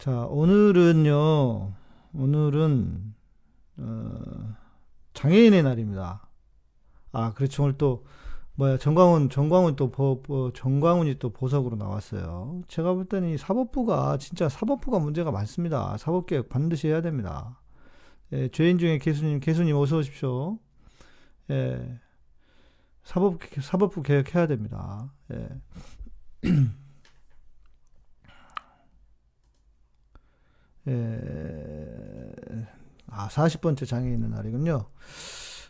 자, 오늘은요, 오늘은, 어, 장애인의 날입니다. 아, 그렇죠. 오늘 또, 뭐야, 정광훈, 정광훈 또, 보, 보- 정광훈이 또 보석으로 나왔어요. 제가 볼 때는 이 사법부가, 진짜 사법부가 문제가 많습니다. 사법개혁 반드시 해야 됩니다. 예, 죄인 중에 개수님, 개수님 어서 오십시오. 예, 사법, 사법부 개혁해야 됩니다. 예. 예, 아, 40번째 장애인의 날이군요.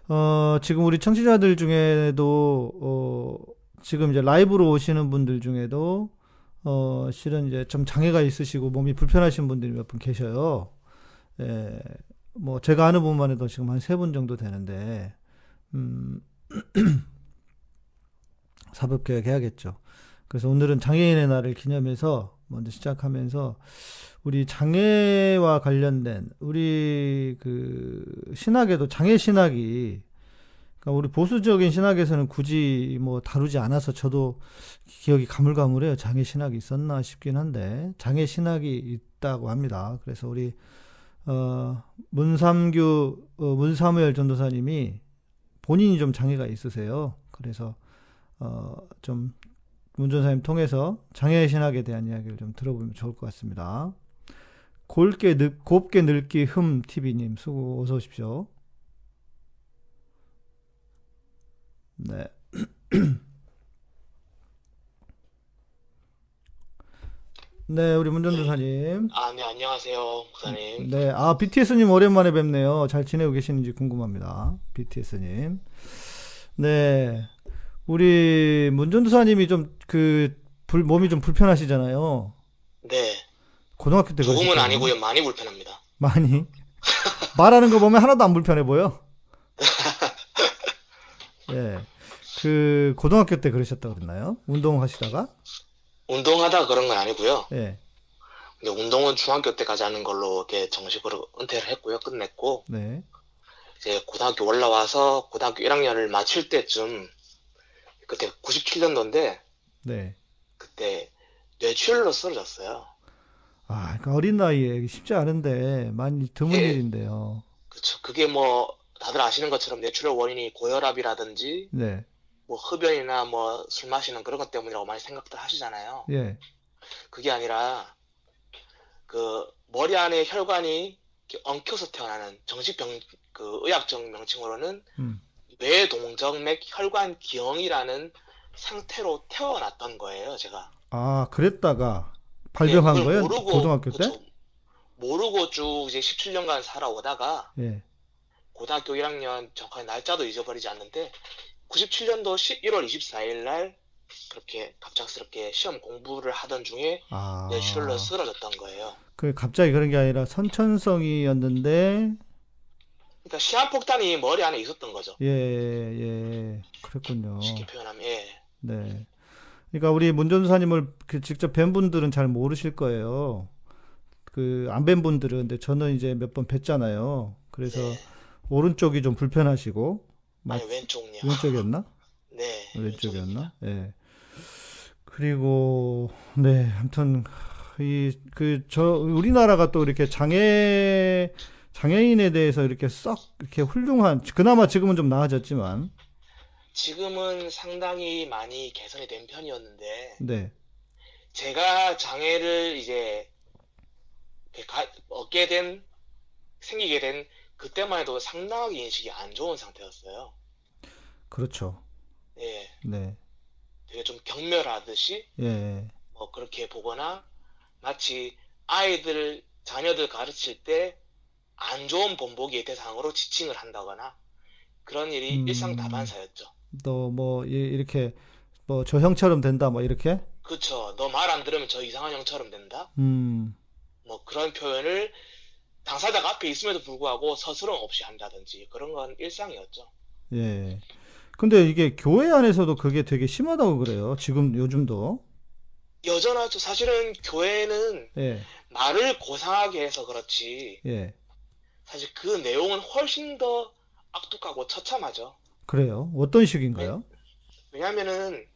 어, 지금 우리 청취자들 중에도, 어, 지금 이제 라이브로 오시는 분들 중에도, 어, 실은 이제 좀 장애가 있으시고 몸이 불편하신 분들이 몇 분 계셔요. 예, 뭐, 제가 아는 분만 해도 지금 한 세 분 정도 되는데, 음, 사법개혁 해야겠죠. 그래서 오늘은 장애인의 날을 기념해서 먼저 시작하면서 우리 장애와 관련된 우리 그 신학에도 장애 신학이 그러니까 우리 보수적인 신학에서는 굳이 뭐 다루지 않아서 저도 기억이 가물가물해요. 장애 신학이 있었나 싶긴 한데 장애 신학이 있다고 합니다. 그래서 우리 어 문삼규 어, 문사무엘 전도사님이 본인이 좀 장애가 있으세요. 그래서 어 좀 문전사님 통해서 장애 신학에 대한 이야기를 좀 들어보면 좋을 것 같습니다. 곱게 늙, 곱게 늙기 흠 TV님 수고 어서 오십시오. 네. 네, 우리 문전도사님. 아, 네, 안녕하세요, 목사님. 네, 아, BTS님 오랜만에 뵙네요. 잘 지내고 계시는지 궁금합니다. BTS님. 네, 우리 문전도사님이 좀 그, 불, 몸이 좀 불편하시잖아요. 네, 고등학교 때 조금은 그러셨거든요. 아니고요, 많이 불편합니다. 많이. 말하는 거 보면 하나도 안 불편해 보여. 예. 그, 고등학교 때 그러셨다고 그랬나요? 운동하시다가? 운동하다 그런 건 아니고요. 예. 근데 운동은 중학교 때까지 하는 걸로 이렇게 정식으로 은퇴를 했고요, 끝냈고, 네. 이제 고등학교 올라와서 고등학교 1학년을 마칠 때쯤, 그때 97년도인데, 네. 그때 뇌출혈로 쓰러졌어요. 아, 그러니까 어린 나이에 쉽지 않은데, 많이 드문 예. 일인데요. 그쵸. 그게 뭐, 다들 아시는 것처럼 뇌출혈 원인이 고혈압이라든지, 네. 뭐 흡연이나 뭐 술 마시는 그런 것 때문이라고 많이 생각들 하시잖아요. 예. 그게 아니라 그 머리 안에 혈관이 엉켜서 태어나는 정식 병, 그 의학적 명칭으로는 음. 뇌동정맥 혈관 기형이라는 상태로 태어났던 거예요, 제가. 아, 그랬다가 발병한 예, 그걸 거예요? 모르고, 고등학교 때? 그쵸. 모르고 쭉 이제 17년간 살아오다가 예. 고등학교 1학년 정확한 날짜도 잊어버리지 않는데 97년도 11월 24일 날 그렇게 갑작스럽게 시험 공부를 하던 중에 아. 뇌출혈로 쓰러졌던 거예요. 그 갑자기 그런 게 아니라 선천성이었는데, 그러니까 시한폭탄이 머리 안에 있었던 거죠. 예, 예. 그랬군요. 쉽게 표현하면 예. 네. 그러니까 우리 문 전사님을 그 직접 뵌 분들은 잘 모르실 거예요. 그 안 뵌 분들은 근데 저는 이제 몇 번 뵀잖아요. 그래서 네. 오른쪽이 좀 불편하시고 맞, 아니 왼쪽요. 왼쪽이었나? 네. 왼쪽이었나? 예. 그리고 네, 아무튼 이 그 저 우리나라가 또 이렇게 장애 장애인에 대해서 이렇게 썩 이렇게 훌륭한 그나마 지금은 좀 나아졌지만 지금은 상당히 많이 개선이 된 편이었는데 네. 제가 장애를 이제 얻게 된 생기게 된 그때만 해도 상당하게 인식이 안 좋은 상태였어요. 그렇죠. 예. 네. 되게 좀 경멸하듯이 예. 뭐 그렇게 보거나 마치 아이들 자녀들 가르칠 때 안 좋은 본보기의 대상으로 지칭을 한다거나 그런 일이 음. 일상다반사였죠. 또뭐 이렇게 뭐 저 형처럼 된다 뭐 이렇게 그쵸. 너 말 안 들으면 저 이상한 형처럼 된다? 음 뭐 그런 표현을 당사자가 앞에 있음에도 불구하고 서스럼 없이 한다든지 그런 건 일상이었죠. 예. 근데 이게 교회 안에서도 그게 되게 심하다고 그래요. 지금 요즘도. 여전하죠. 사실은 교회는 예. 말을 고상하게 해서 그렇지 예. 사실 그 내용은 훨씬 더 악독하고 처참하죠. 그래요. 어떤 식인가요? 왜냐면은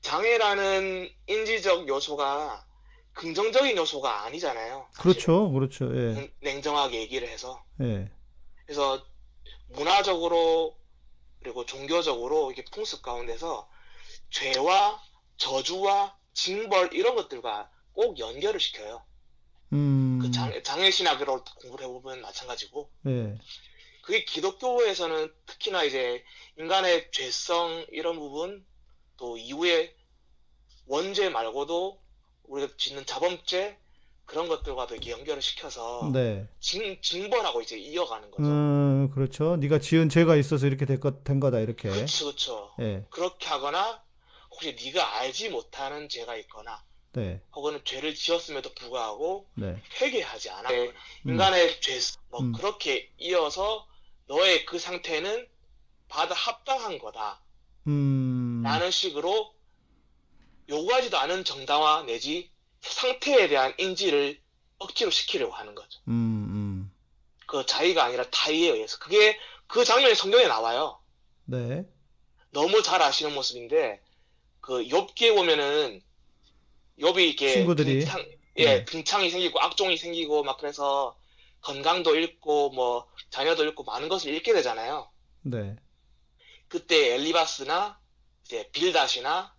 장애라는 인지적 요소가 긍정적인 요소가 아니잖아요. 사실은. 그렇죠, 그렇죠. 예, 냉- 냉정하게 얘기를 해서. 예, 그래서 문화적으로 그리고 종교적으로 이게 풍습 가운데서 죄와 저주와 징벌 이런 것들과 꼭 연결을 시켜요. 음, 그 장, 장애신학으로 공부를 해보면 마찬가지고. 예, 그게 기독교에서는 특히나 이제 인간의 죄성 이런 부분 또 이후에 원죄 말고도 우리가 짓는 자범죄 그런 것들과도 이렇게 연결을 시켜서 네. 징, 징벌하고 이제 이어가는 거죠. 음, 그렇죠. 네가 지은 죄가 있어서 이렇게 된, 거, 된 거다, 이렇게. 그렇죠, 그렇죠. 예, 그렇게 하거나 혹시 네가 알지 못하는 죄가 있거나 네, 혹은 죄를 지었음에도 불구하고 네. 회개하지 않아 음. 인간의 죄, 뭐 음. 그렇게 이어서 너의 그 상태는 받아 합당한 거다. 음, 라는 식으로 요구하지도 않은 정당화 내지 상태에 대한 인지를 억지로 시키려고 하는 거죠. 음, 그 자의가 아니라 타의에 의해서. 그게 그 장면이 성경에 나와요. 음. 네. 너무 잘 아시는 모습인데 그 욥기에 보면은 욥이 이렇게 친구들이. 빙창, 예, 네. 빙창이 생기고 악종이 생기고 막 그래서 건강도 잃고 뭐 자녀도 잃고 많은 것을 잃게 되잖아요. 네. 그때 엘리바스나 이제 빌닷이나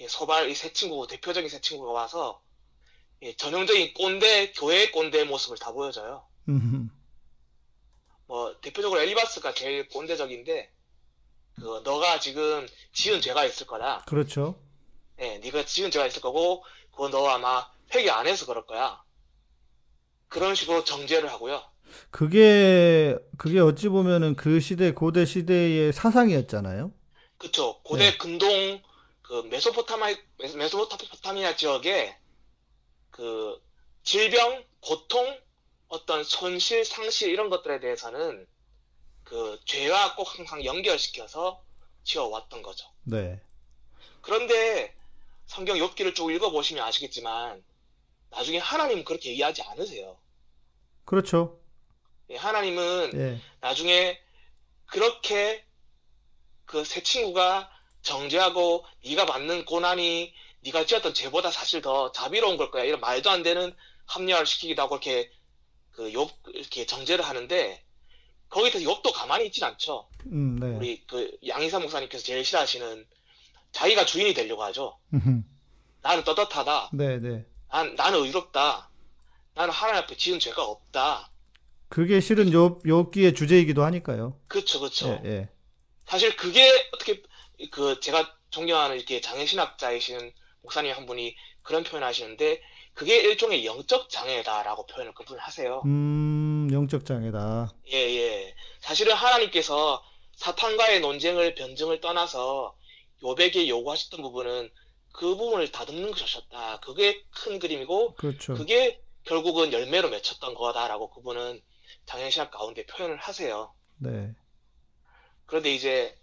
이 소발 이 세 친구 대표적인 세 친구가 와서 이 전형적인 꼰대 교회 꼰대 모습을 다 보여줘요. 음, 뭐 대표적으로 엘리바스가 제일 꼰대적인데 그 너가 지금 지은 죄가 있을 거다. 그렇죠. 예, 네가 지은 죄가 있을 거고 그거 너 아마 회개 안 해서 그럴 거야. 그런 식으로 정죄를 하고요. 그게, 그게 어찌 보면은 그 시대, 고대 시대의 사상이었잖아요. 그쵸. 고대 네. 근동 그 메소포타마 메소포타미아 지역에 그 질병, 고통, 어떤 손실, 상실 이런 것들에 대해서는 그 죄와 꼭 항상 연결시켜서 지어왔던 거죠. 네. 그런데 성경 욥기를 쭉 읽어보시면 아시겠지만 나중에 하나님은 그렇게 얘기하지 않으세요. 그렇죠. 예, 하나님은 예, 나중에 그렇게 그세 친구가 정죄하고 네가 받는 고난이 네가 지었던 죄보다 사실 더 자비로운 걸 거야. 이런 말도 안 되는 합리화를 시키기도 하고 이렇게 그 욕, 이렇게 정죄를 하는데 거기서 욕도 가만히 있진 않죠. 음, 네. 우리 그 양희사 목사님께서 제일 싫어하시는 자기가 주인이 되려고 하죠. 음, 나는 떳떳하다. 네, 네. 난, 나는 의롭다. 나는 하나님 앞에 지은 죄가 없다. 그게 실은 욥, 욥기의 주제이기도 하니까요. 그쵸, 그쵸. 예, 예. 사실 그게 어떻게 그 제가 존경하는 이렇게 장애 신학자이신 목사님 한 분이 그런 표현을 하시는데 그게 일종의 영적 장애다라고 표현을 그분 하세요. 음, 영적 장애다. 예, 예. 사실은 하나님께서 사탄과의 논쟁을 변증을 떠나서 요백에 요구하셨던 부분은 그 부분을 다듬는 것이었다. 그게 큰 그림이고 그렇죠. 그게 결국은 열매로 맺혔던 거다라고 그분은 장애신학 가운데 표현을 하세요. 네. 그런데 이제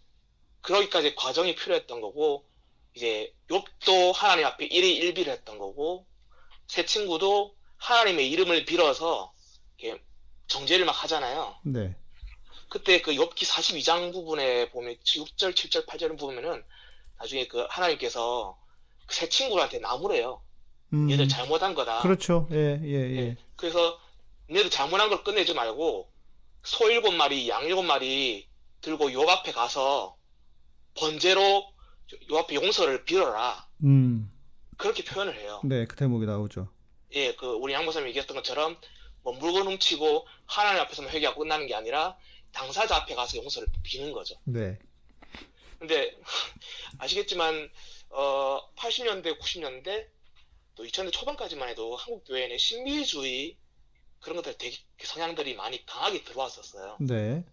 그러기까지 과정이 필요했던 거고 이제 욥도 하나님 앞에 일이 일비를 했던 거고 새 친구도 하나님의 이름을 빌어서 정죄를 막 하잖아요. 네. 그때 그 욥기 42장 부분에 보면 6절, 7절, 8절 보면은 나중에 그 하나님께서 그새 친구한테 나무래요. 음, 얘들 잘못한 거다. 그렇죠. 예, 예, 예. 예. 그래서 얘들 잘못한 걸 끝내지 말고 소 일곱 마리, 양 일곱 마리 들고 욥 앞에 가서 번제로 요 앞에 용서를 빌어라. 음, 그렇게 표현을 해요. 네, 그 대목이 나오죠. 예, 그 우리 양보사님이 얘기했던 것처럼 뭐 물건 훔치고 하나님 앞에서만 회개하고 끝나는 게 아니라 당사자 앞에 가서 용서를 비는 거죠. 네. 근데 아시겠지만 어 80년대, 90년대 또 2000년 초반까지만 해도 한국 교회에는 신비주의 그런 것들 되게 성향들이 많이 강하게 들어왔었어요. 네.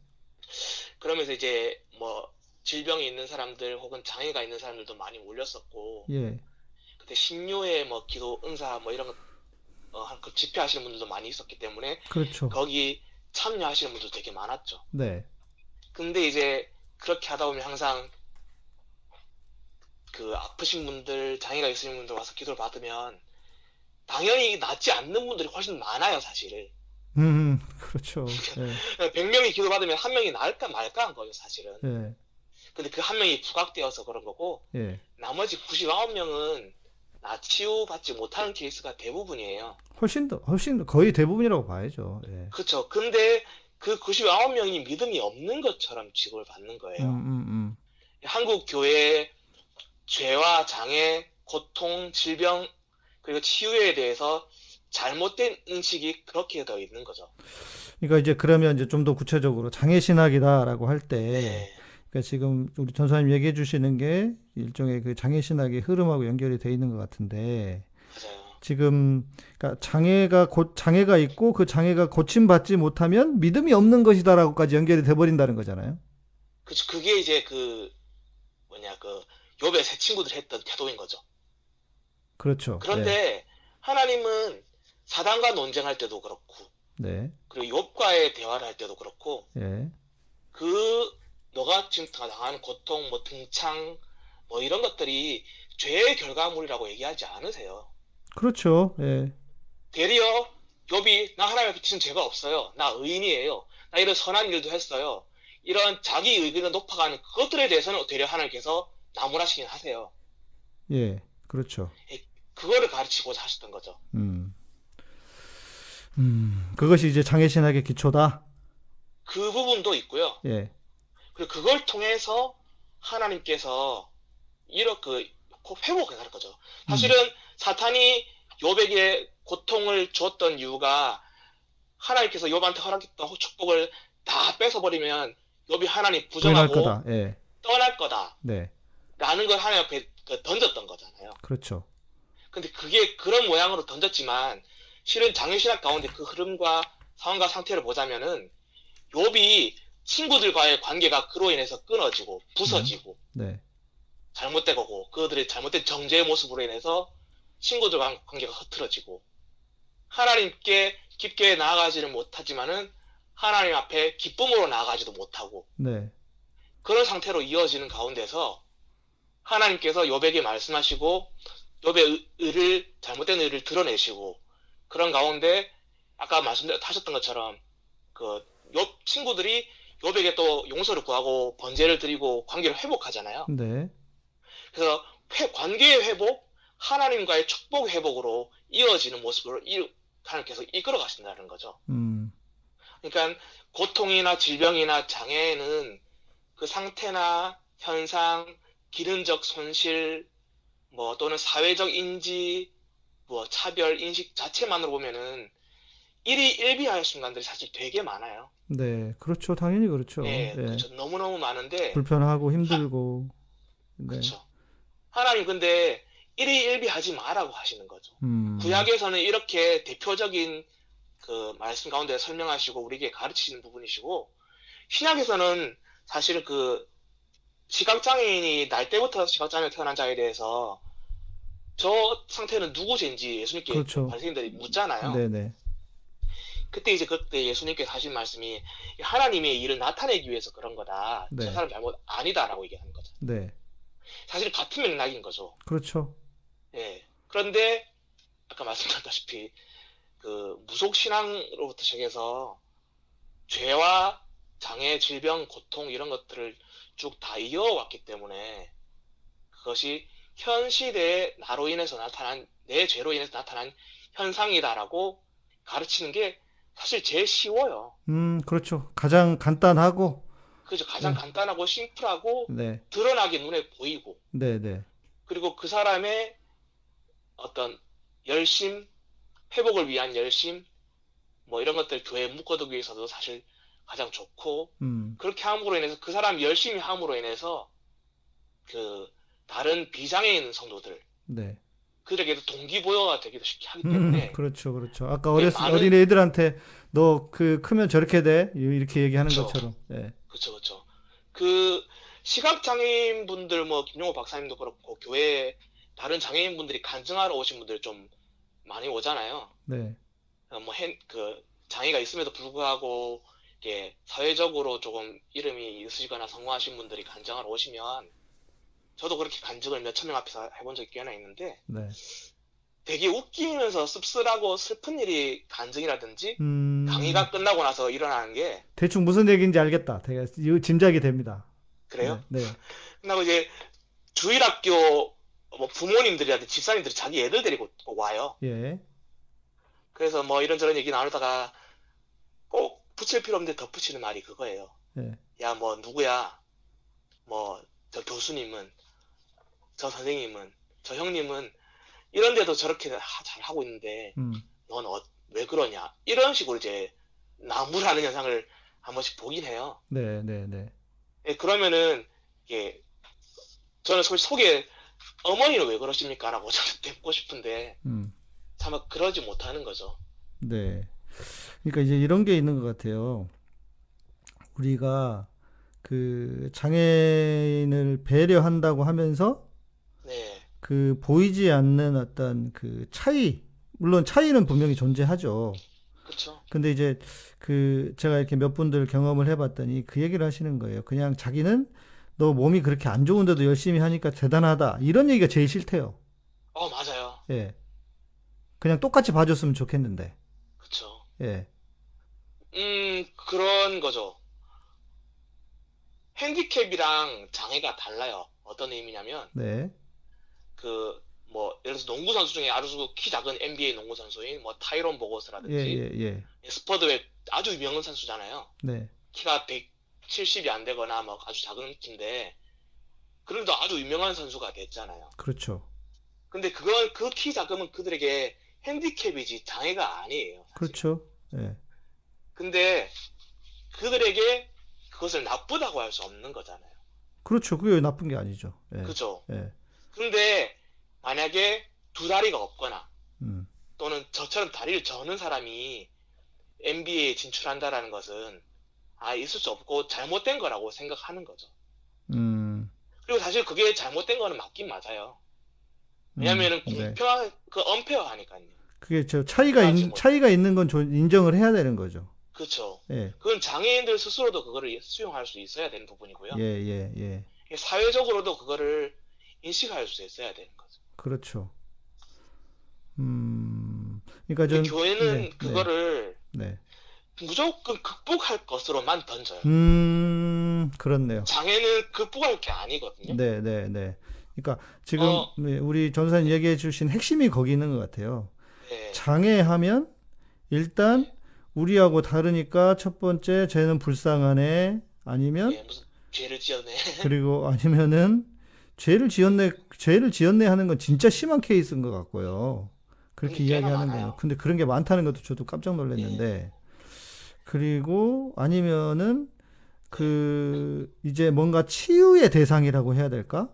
그러면서 이제 뭐 질병이 있는 사람들 혹은 장애가 있는 사람들도 많이 몰렸었고 예. 그때 신묘의 뭐 기도 은사 뭐 이런 거 어, 한- 그 집회하시는 분들도 많이 있었기 때문에 그렇죠. 거기 참여하시는 분도 되게 많았죠. 네. 근데 이제 그렇게 하다 보면 항상 그 아프신 분들, 장애가 있으신 분들 와서 기도를 받으면 당연히 낫지 않는 분들이 훨씬 많아요, 사실은. 음, 그렇죠. 예, 100명이 기도 받으면 한 명이 나을까 말까 한 거죠, 사실은. 예, 근데 그 한 명이 부각되어서 그런 거고 예. 나머지 99명은 나 치유받지 못하는 케이스가 대부분이에요. 훨씬 더, 훨씬 더, 거의 대부분이라고 봐야죠. 예. 그쵸. 근데 그 99명이 믿음이 없는 것처럼 취급을 받는 음, 거예요. 음, 음. 한국 교회의 죄와 장애, 고통, 질병, 그리고 치유에 대해서 잘못된 인식이 그렇게 더 있는 거죠. 그러니까 이제 그러면 이제 좀 더 구체적으로 장애 신학이다라고 할 때, 네, 그러니까 지금 우리 전사님 얘기해 주시는 게 일종의 그 장애 신학의 흐름하고 연결이 돼 있는 것 같은데, 맞아요. 지금 그러니까 장애가 곧 장애가 있고 그 장애가 고침받지 못하면 믿음이 없는 것이다라고까지 연결이 돼 버린다는 거잖아요. 그쵸. 그게 이제 그, 뭐냐, 그, 욥의 새 친구들이 했던 태도인 거죠. 그렇죠. 그런데 하나님은 사단과 논쟁할 때도 그렇고, 네. 그리고 욥과의 대화를 할 때도 그렇고, 네. 예. 그 너가 지금 당하는 고통, 뭐 등창, 뭐 이런 것들이 죄의 결과물이라고 얘기하지 않으세요. 그렇죠. 예. 되려 욥이 나 하나님 앞에 지은 죄가 없어요. 나 의인이에요. 나 이런 선한 일도 했어요. 이런 자기 의견을 높아가는 그것들에 대해서는 되려 하나님께서 나무라시긴 하세요. 예. 그렇죠. 그거를 가르치고자 하셨던 거죠. 음. 음. 그것이 이제 장애 신학의 기초다. 그 부분도 있고요. 예. 그리고 그걸 통해서 하나님께서 이렇게 회복해 갈 거죠. 사실은 사탄이 욥에게 고통을 줬던 이유가 하나님께서 욥한테 허락했던 축복을 다 뺏어버리면 욥이 하나님 부정하고 거다. 예. 떠날 거다. 네. 라는 걸 하나님 앞에 그 던졌던 거잖아요. 그렇죠. 근데 그게 그런 모양으로 던졌지만 실은 장애신학 가운데 그 흐름과 상황과 상태를 보자면은 욥이 친구들과의 관계가 그로 인해서 끊어지고 부서지고 네. 잘못되고 그들의 잘못된 정죄의 모습으로 인해서 친구들과 관계가 흐트러지고 하나님께 깊게 나아가지는 못하지만은 하나님 앞에 기쁨으로 나아가지도 못하고 네. 그런 상태로 이어지는 가운데서 하나님께서 욥에게 말씀하시고 욥의 의- 의를 잘못된 의를 드러내시고 그런 가운데 아까 말씀하셨던 것처럼 그욥 친구들이 욥에게 또 용서를 구하고 번제를 드리고 관계를 회복하잖아요. 네. 그래서 회- 관계의 회복, 하나님과의 축복 회복으로 이어지는 모습으로 이- 하나님께서 이끌어 가신다는 거죠. 음. 그러니까 고통이나 질병이나 장애는 그 상태나 현상, 기능적 손실, 뭐 또는 사회적 인지, 뭐 차별 인식 자체만으로 보면은 일이 일비할 순간들이 사실 되게 많아요. 네. 그렇죠. 당연히 그렇죠. 예, 예. 그렇죠. 너무너무 많은데, 불편하고 힘들고. 네. 그렇죠. 하나님 근데 일이 일비하지 마라고 하시는 거죠. 음. 구약에서는 이렇게 대표적인 그 말씀 가운데 설명하시고 우리에게 가르치시는 부분이시고 신약에서는 사실 그 시각장애인이 날 때부터 시각장애로 태어난 자에 대해서 저 상태는 누구 죄인지 예수님께 그렇죠. 바리새인들이 묻잖아요. 네네. 그때 이제 그때 예수님께서 하신 말씀이 하나님의 일을 나타내기 위해서 그런 거다. 네. 저 사람 잘못 아니다라고 얘기하는 거죠. 네. 사실 같은 맥락인 거죠. 그렇죠. 예. 그런데 아까 말씀드렸다시피 그 무속 신앙으로부터 시작해서 죄와 장애, 질병, 고통 이런 것들을 쭉 다 이어왔기 때문에 그것이 현 시대에 나로 인해서 나타난 내 죄로 인해서 나타난 현상이다라고 가르치는 게 사실 제일 쉬워요. 음, 그렇죠. 가장 간단하고, 그죠? 가장 네. 간단하고 심플하고 네. 드러나게 눈에 보이고 네, 네. 그리고 그 사람의 어떤 열심, 회복을 위한 열심, 뭐 이런 것들 교회에 묶어두기 위해서도 사실 가장 좋고, 음. 그렇게 함으로 인해서 그 사람이 열심히 함으로 인해서 그 다른 비장애인 성도들, 네. 그들에게도 동기부여가 되기도 쉽게 하기 음, 때문에, 그렇죠, 그렇죠. 아까 어렸, 많은- 어린 애들한테 너 그 크면 저렇게 돼? 이렇게 얘기하는 그쵸. 것처럼. 예. 그쵸, 그쵸. 그 시각 장애인 분들, 뭐 김용호 박사님도 그렇고, 교회에 다른 장애인 분들이 간증하러 오신 분들 좀 많이 오잖아요. 네. 어, 뭐, 그, 장애가 있음에도 불구하고, 이게, 사회적으로 조금 이름이 있으시거나 성공하신 분들이 간증하러 오시면, 저도 그렇게 간증을 몇 천 명 앞에서 해본 적이 꽤나 있는데, 네. 되게 웃기면서 씁쓸하고 슬픈 일이 간증이라든지, 음. 강의가 끝나고 나서 일어나는 게, 대충 무슨 얘기인지 알겠다. 되게 짐작이 됩니다. 그래요? 네. 네. 끝나고 이제, 주일학교, 뭐 부모님들이라든지 집사님들이 자기 애들 데리고 꼭 와요. 예. 그래서 뭐 이런저런 얘기 나누다가 꼭 붙일 필요 없는데 덧붙이는 말이 그거예요. 예. 야, 뭐 누구야? 뭐 저 교수님은, 저 선생님은, 저 형님은 이런데도 저렇게 하- 잘 하고 있는데 음. 넌 어, 왜 그러냐? 이런 식으로 이제 나무라는 현상을 한 번씩 보긴 해요. 네, 네, 네. 예, 그러면은 이게 저는 솔직히 속에 어머니는 왜 그러십니까? 라고 저는 묻고 싶은데 음. 차마 그러지 못하는 거죠. 네. 그러니까 이제 이런 게 있는 것 같아요. 우리가 그 장애인을 배려한다고 하면서 네, 그 보이지 않는 어떤 그 차이, 물론 차이는 분명히 존재하죠. 그쵸? 근데 이제 그 제가 이렇게 몇 분들 경험을 해봤더니 그 얘기를 하시는 거예요. 그냥 자기는 너 몸이 그렇게 안 좋은데도 열심히 하니까 대단하다. 이런 얘기가 제일 싫대요. 어, 맞아요. 예. 그냥 똑같이 봐줬으면 좋겠는데. 그쵸. 예. 음, 그런 거죠. 핸디캡이랑 장애가 달라요. 어떤 의미냐면, 네. 그, 뭐, 예를 들어서 농구 선수 중에 아주 키 작은 NBA 농구 선수인 뭐 타이론 예, 보그스라든지, 예, 예. 스퍼드의 아주 유명한 선수잖아요. 네. 키가 170이 안 되거나 뭐 아주 작은 키인데, 그래도 아주 유명한 선수가 됐잖아요. 그렇죠. 근데 그건, 그 키 작으면 그들에게 핸디캡이지 장애가 아니에요. 사실. 그렇죠. 예. 근데 그들에게 그것을 나쁘다고 할 수 없는 거잖아요. 그렇죠. 그게 나쁜 게 아니죠. 예. 그죠? 예. 근데 만약에 두 다리가 없거나 음. 또는 저처럼 다리를 저는 사람이 NBA에 진출한다라는 것은 아, 있을 수 없고 잘못된 거라고 생각하는 거죠. 음. 그리고 사실 그게 잘못된 거는 맞긴 맞아요. 왜냐면은 음, 네. 공평한, 그 언페어하니까요. 그게 저 차이가 있, 못- 차이가 있는 건좀 인정을 해야 되는 거죠. 그렇죠. 예. 그건 장애인들 스스로도 그거를 수용할 수 있어야 되는 부분이고요. 예, 예, 예. 사회적으로도 그거를 인식할 수 있어야 되는 거죠. 그렇죠. 음. 그러니까 전 교회는 네, 그거를 네. 무조건 극복할 것으로만 던져요. 음, 그렇네요. 장애는 극복할 게 아니거든요. 네, 네, 네. 그러니까 지금 어. 네, 우리 전사님 얘기해 주신 핵심이 거기 있는 것 같아요. 네. 장애하면 일단 우리하고 다르니까 첫 번째 쟤는 불쌍하네 아니면 예, 무슨 죄를 지었네. 그리고 아니면은 죄를 지었네 죄를 지었네 하는 건 진짜 심한 케이스인 것 같고요. 그렇게 음, 꽤나 이야기하는. 거예요. 근데 그런 게 많다는 것도 저도 깜짝 놀랐는데 그리고 아니면은 그 이제 뭔가 치유의 대상이라고 해야 될까?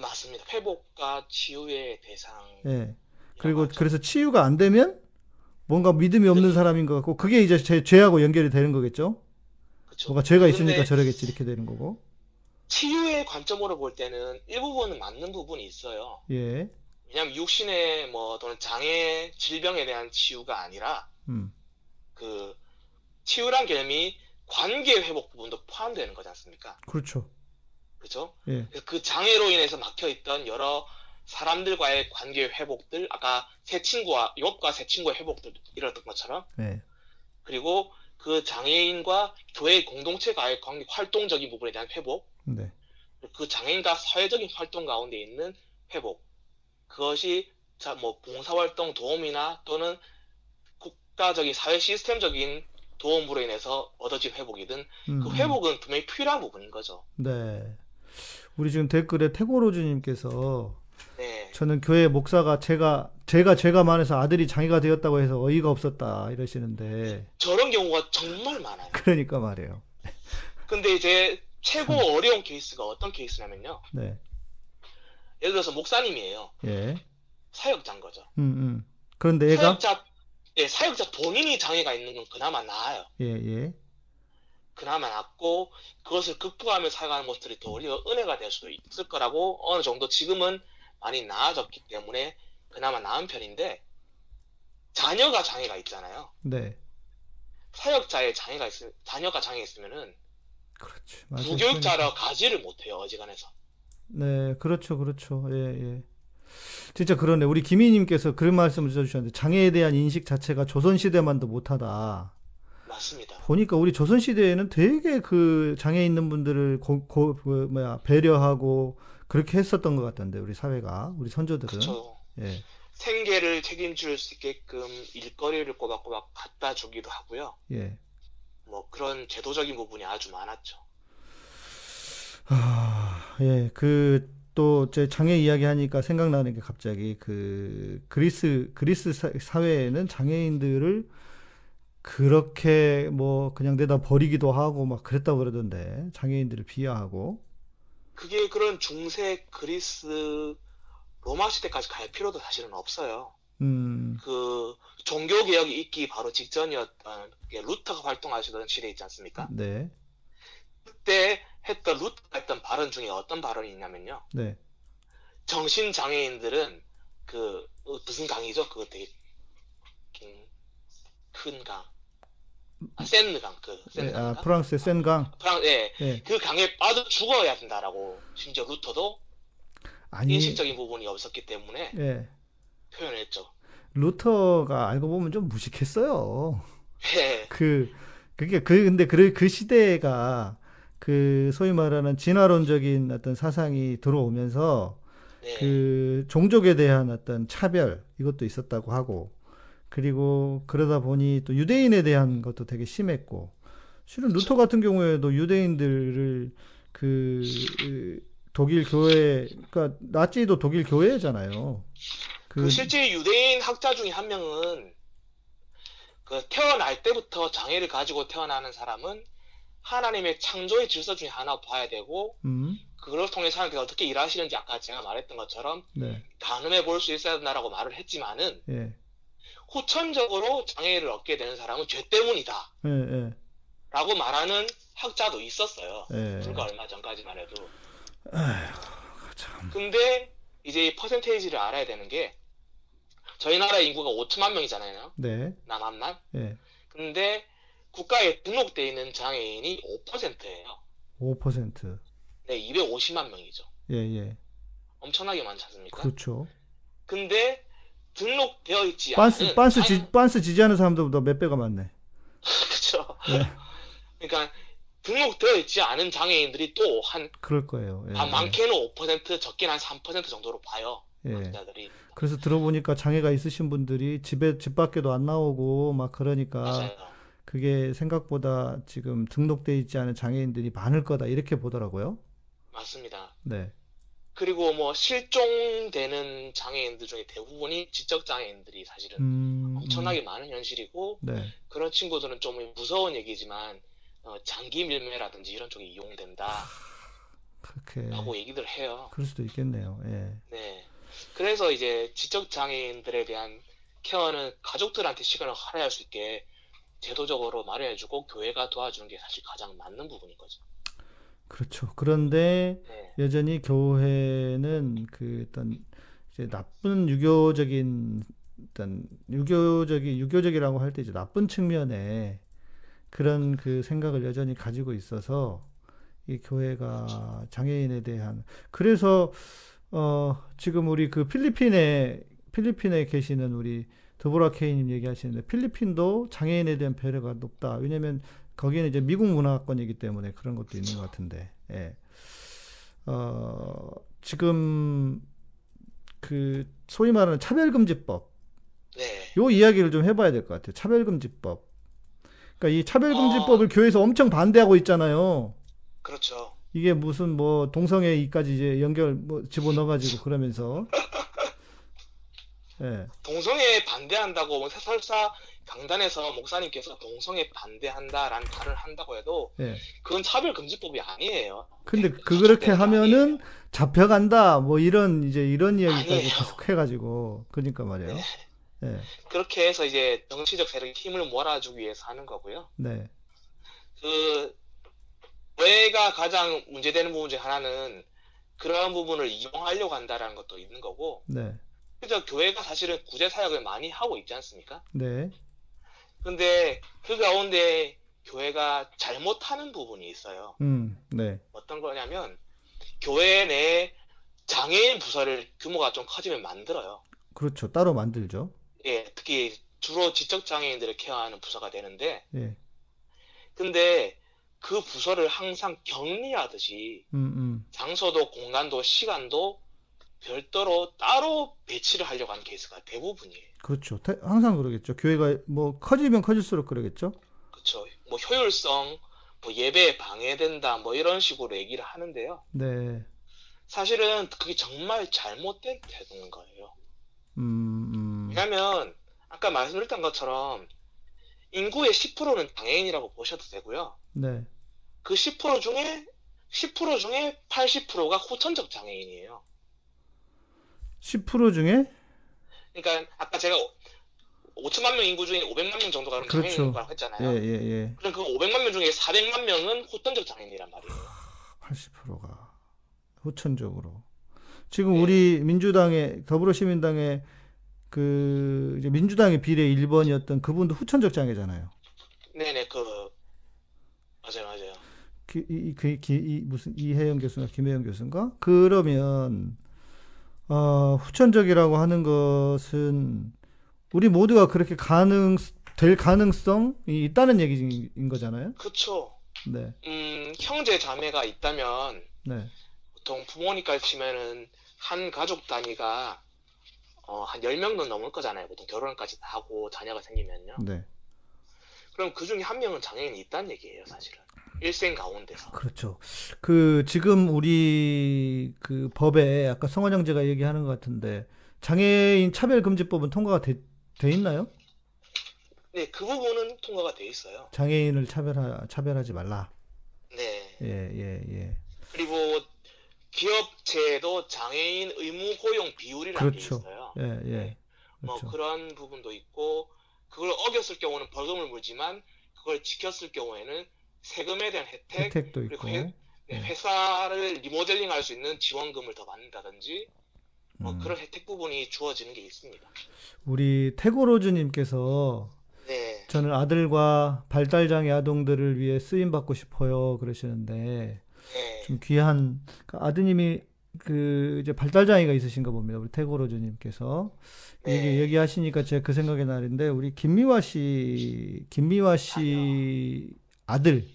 맞습니다. 회복과 치유의 대상. 예. 그리고 그래서 치유가 안 되면 뭔가 믿음이 없는 사람인 것 같고 그게 이제 제 죄하고 연결이 되는 거겠죠? 그쵸. 뭔가 죄가 있으니까 저러겠지 이렇게 되는 거고. 치유의 관점으로 볼 때는 일부분은 맞는 부분이 있어요. 예. 왜냐하면 육신의 뭐 또는 장애, 질병에 대한 치유가 아니라 음. 그 치유란 개념이 관계 회복 부분도 포함되는 거지 않습니까? 그렇죠. 그죠? 예. 그 장애로 인해서 막혀 있던 여러 사람들과의 관계 회복들, 아까 새 친구와, 욥과 새 친구의 회복들 이랬던 것처럼, 예. 그리고 그 장애인과 교회 공동체와의 관계 활동적인 부분에 대한 회복, 네. 그 장애인과 사회적인 활동 가운데 있는 회복, 그것이 자, 뭐 봉사활동 도움이나 또는 국가적인 사회 시스템적인 도움으로 인해서 얻어진 회복이든 음, 그 음. 회복은 분명히 필요한 부분인 거죠. 네. 우리 지금 댓글에 태고로즈님께서 네. 저는 교회 목사가 제가 제가 죄가 많아서 아들이 장애가 되었다고 해서 어이가 없었다 이러시는데 저런 경우가 정말 많아요. 그러니까 말이에요. 근데 이제 최고 어려운 케이스가 어떤 케이스냐면요. 네. 예를 들어서 목사님이에요. 예. 사역자인 거죠. 음, 음. 그런데 애가 사역자, 예, 사역자 본인이 장애가 있는 건 그나마 나아요. 예, 예. 그나마 낫고 그것을 극복하며 살아가는 것들이 더 우리가 은혜가 될 수도 있을 거라고 어느 정도 지금은 많이 나아졌기 때문에 그나마 나은 편인데 자녀가 장애가 있잖아요. 네. 사역자의 장애가 있 자녀가 장애 있으면은 그렇지. 맞아요. 부교육자라 가지를 못해요 어지간해서. 네, 그렇죠, 그렇죠. 예, 예. 진짜 그러네. 우리 김희님께서 그런 말씀을 주셨는데 장애에 대한 인식 자체가 조선 시대만도 못하다. 맞습니다. 보니까 우리 조선 시대에는 되게 그 장애 있는 분들을 고, 고, 그 뭐야, 배려하고 그렇게 했었던 것 같던데 우리 사회가 우리 선조들은 그쵸. 예, 생계를 책임질 수 있게끔 일거리를 꼬박꼬박 갖다 주기도 하고요. 예. 뭐 그런 제도적인 부분이 아주 많았죠. 아, 예, 그, 또, 제 장애 이야기 하니까 생각나는 게 갑자기 그, 그리스, 그리스 사, 사회에는 장애인들을 그렇게 뭐, 그냥 내다 버리기도 하고 막 그랬다고 그러던데, 장애인들을 비하하고. 그게 그런 중세 그리스 로마 시대까지 갈 필요도 사실은 없어요. 음, 그 종교 개혁이 있기 바로 직전이었던 게 루터가 활동하시던 시대 있지 않습니까? 네, 그때 했던 루터가 했던 발언 중에 어떤 발언이 있냐면요. 네, 정신 장애인들은 그 어, 무슨 강이죠? 그거 되게 긴, 큰 강. 아, 센느 강, 그 센느 예, 아? 프랑스의 센강. 프랑, 예, 예, 그 강에 빠져 죽어야 된다라고 심지어 루터도 아니, 인식적인 부분이 없었기 때문에 예, 표현했죠. 루터가 알고 보면 좀 무식했어요. 예, 그, 그게, 그, 근데 그, 그 시대가 그 소위 말하는 진화론적인 어떤 사상이 들어오면서 네, 그 종족에 대한 어떤 차별 이것도 있었다고 하고 그리고 그러다 보니 또 유대인에 대한 것도 되게 심했고 실은 루터 같은 경우에도 유대인들을 그그 독일 교회 그러니까 나치도 독일 교회잖아요. 그 그 실제 유대인 학자 중에 한 명은 그 태어날 때부터 장애를 가지고 태어나는 사람은 하나님의 창조의 질서 중에 하나 봐야 되고 음, 그걸 통해서 하나님께서 어떻게 일하시는지 아까 제가 말했던 것처럼 네, 가늠해 볼 수 있어야 된다라고 말을 했지만은 예, 후천적으로 장애를 얻게 되는 사람은 죄 때문이다 예, 예, 라고 말하는 학자도 있었어요. 예. 불과 얼마 전까지만 해도. 참, 근데 이제 이 퍼센테이지를 알아야 되는 게 저희 나라 인구가 5천만 명이잖아요. 네, 남한만. 예, 근데 국가에 등록돼 있는 장애인이 5%예요. 5%, 네, 250만 명이죠. 예, 예, 엄청나게 많지 않습니까? 그렇죠. 근데 등록되어 있지 빤스, 않은 빤스, 장- 지, 빤스 지지하는 사람들보다 몇 배가 많네. 그쵸. 예. 그러니까 등록되어 있지 않은 장애인들이 또 한 그럴 거예요. 예, 아, 많게는 5% 적게는 한 3% 정도로 봐요. 예. 학자들이. 그래서 들어보니까 장애가 있으신 분들이 집에, 집 밖에도 안 나오고 막 그러니까 맞아요. 그게 생각보다 지금 등록돼 있지 않은 장애인들이 많을 거다 이렇게 보더라고요. 맞습니다. 네. 그리고 뭐 실종되는 장애인들 중에 대부분이 지적 장애인들이 사실은 음, 엄청나게 많은 현실이고 네. 그런 친구들은 좀 무서운 얘기지만 어, 장기 밀매라든지 이런 쪽에 이용된다라고 그렇게 얘기들 해요. 그럴 수도 있겠네요. 예. 네. 그래서 이제 지적 장애인들에 대한 케어는 가족들한테 시간을 할애할 수 있게 제도적으로 마련해주고 교회가 도와주는 게 사실 가장 맞는 부분인 거죠. 그렇죠. 그런데 네. 여전히 교회는 그 어떤 이제 나쁜 유교적인 어떤 유교적이 유교적이라고 할 때 이제 나쁜 측면에 그런 그 생각을 여전히 가지고 있어서 이 교회가 장애인에 대한 그래서 어 지금 우리 그 필리핀에 필리핀에 계시는 우리 드보라 케이님 얘기하시는데 필리핀도 장애인에 대한 배려가 높다. 왜냐면 거기는 이제 미국 문화권이기 때문에 그런 것도 있는 것 같은데, 예. 어, 지금 그 소위 말하는 차별금지법, 네. 요 이야기를 좀 해봐야 될 것 같아요. 차별금지법. 그러니까 이 차별금지법을 교회에서 엄청 반대하고 있잖아요. 그렇죠. 이게 무슨 뭐 동성애 이까지 이제 연결 뭐 집어넣어가지고 그러면서, 예, 동성애 반대한다고 뭐 설사 강단에서 목사님께서 동성애 반대한다라는 말을 한다고 해도 예. 그건 차별금지법이 아니에요. 근데 그 그렇게 하면은 잡혀간다 뭐 이런 이제 이런 이야기까지 아니에요. 계속 해가지고 그러니까 말이에요. 예, 그렇게 해서 이제 정치적 세력의 힘을 몰아주기 위해서 하는 거고요. 네, 그 교회가 가장 문제되는 부분 중에 하나는 그러한 부분을 이용하려고 한다라는 것도 있는 거고 네, 그래서 교회가 사실은 구제 사역을 많이 하고 있지 않습니까? 네, 근데 그 가운데 교회가 잘못하는 부분이 있어요. 음, 네, 어떤 거냐면 교회 내 장애인 부서를 규모가 좀 커지면 만들어요. 그렇죠. 따로 만들죠. 예, 특히 주로 지적 장애인들을 케어하는 부서가 되는데 예, 근데 그 부서를 항상 격리하듯이 음, 음. 장소도 공간도 시간도 별도로 따로 배치를 하려고 하는 케이스가 대부분이에요. 그렇죠. 태- 항상 그러겠죠. 교회가 뭐 커지면 커질수록 그러겠죠. 그렇죠. 뭐 효율성, 뭐 예배에 방해된다, 뭐 이런 식으로 얘기를 하는데요. 네. 사실은 그게 정말 잘못된 태도인 거예요. 음, 음. 왜냐하면 아까 말씀드렸던 것처럼 인구의 10%는 장애인이라고 보셔도 되고요. 네. 그 10% 중에 10% 중에 80%가 후천적 장애인이에요. 10% 중에 그러니까 아까 제가 5천만 명 인구 중에 500만 명 정도가 그렇죠. 장애인이라고 예, 했잖아요. 예, 예. 그럼 그 500만 명 중에 400만 명은 후천적 장애인이란 말이에요. 80%가 후천적으로. 지금 네. 우리 민주당의 더불어시민당의 그 이제 민주당의 비례 1번이었던 그분도 후천적 장애잖아요. 네네 그 맞아요 맞아요. 그, 이, 그, 기- 이, 무슨 이혜영 교수인가 김혜영 교수인가? 그러면 어, 후천적이라고 하는 것은 우리 모두가 그렇게 가능 될 가능성이 있다는 얘기인 거잖아요. 그쵸. 네, 음 형제 자매가 있다면 네, 보통 부모님까지 치면은 한 가족 단위가 어, 한 10명은 넘을 거잖아요. 보통 결혼까지 다 하고 자녀가 생기면요. 네. 그럼 그 중에 한 명은 장애인이 있다는 얘기예요, 사실은. 일생 가운데서. 그렇죠. 그 지금 우리 그 법에 아까 성원 형제가 얘기하는 것 같은데 장애인 차별 금지법은 통과가 돼, 돼 있나요? 네, 그 부분은 통과가 돼 있어요. 장애인을 차별하, 차별하지 말라. 네. 예, 예, 예. 그리고 기업체에도 장애인 의무 고용 비율이라는 게 그렇죠. 있어요. 예, 예. 뭐 그렇죠. 그런 부분도 있고 그걸 어겼을 경우는 벌금을 물지만 그걸 지켰을 경우에는 세금에 대한 혜택, 혜택도 있고. 회, 네, 회사를 리모델링 할 수 있는 지원금을 더 받는다든지 뭐 음. 그런 혜택 부분이 주어지는 게 있습니다. 우리 태고로즈님께서 네, 저는 아들과 발달장애 아동들을 위해 쓰임 받고 싶어요 그러시는데 네, 좀 귀한 그 아드님이 그 이제 발달장애가 있으신가 봅니다. 우리 태고로즈님께서 얘기 네. 얘기하시니까 제가 그 생각이 나는데 우리 김미화 씨 김미화 씨 아들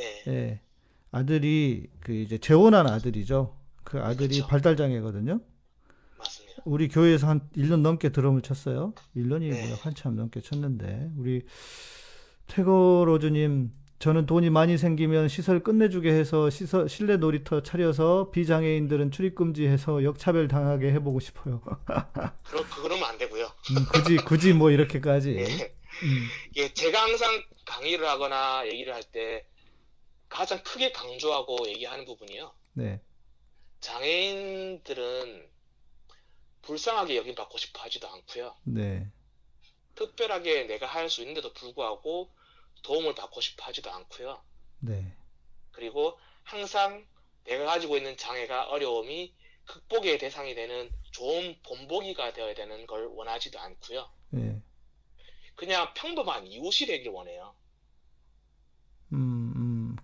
네, 예 아들이 그 이제 재혼한 아들이죠. 그 아들이 그쵸. 발달 장애거든요. 맞습니다. 우리 교회에서 한 1년 넘게 드럼을 쳤어요. 1년이 네. 뭐야, 한참 넘게 쳤는데. 우리 태거 로즈님, 저는 돈이 많이 생기면 시설 끝내주게 해서 시설, 실내 놀이터 차려서 비장애인들은 출입 금지해서 역차별 당하게 해보고 싶어요. 그러, 그러면 안 되고요. 음, 굳이, 굳이 뭐 이렇게까지. 네. 음, 이게 제가 항상 강의를 하거나 얘기를 할 때 가장 크게 강조하고 얘기하는 부분이요. 네, 장애인들은 불쌍하게 여김받고 싶어 하지도 않고요. 네, 특별하게 내가 할 수 있는데도 불구하고 도움을 받고 싶어 하지도 않고요. 네, 그리고 항상 내가 가지고 있는 장애가 어려움이 극복의 대상이 되는 좋은 본보기가 되어야 되는 걸 원하지도 않고요. 네. 그냥 평범한 이웃이 되길 원해요.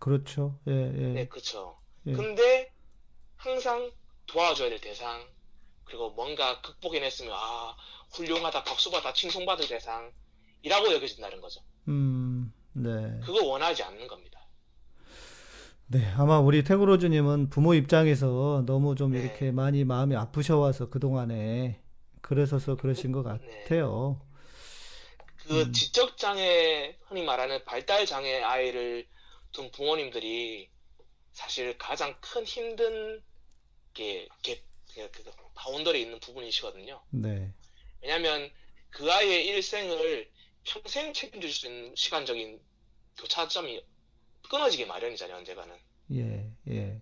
그렇죠. 예, 예, 네, 그쵸. 예. 근데 항상 도와줘야 될 대상, 그리고 뭔가 극복해냈으면, 아, 훌륭하다, 박수받아, 칭송받을 대상이라고 여겨진다는 거죠. 음, 네. 그거 원하지 않는 겁니다. 네, 아마 우리 태그로즈님은 부모 입장에서 너무 좀 네. 이렇게 많이 마음이 아프셔와서 그동안에 그러셔서 그러신 것 네. 같아요. 그 음. 지적장애, 흔히 말하는 발달장애 아이를 둔 부모님들이 사실 가장 큰 힘든 게, 게, 그, 그, 바운더리에 있는 부분이시거든요. 네, 왜냐면 그 아이의 일생을 평생 책임질 수 있는 시간적인 교차점이 끊어지기 마련이잖아요, 언젠가는. 예, 예,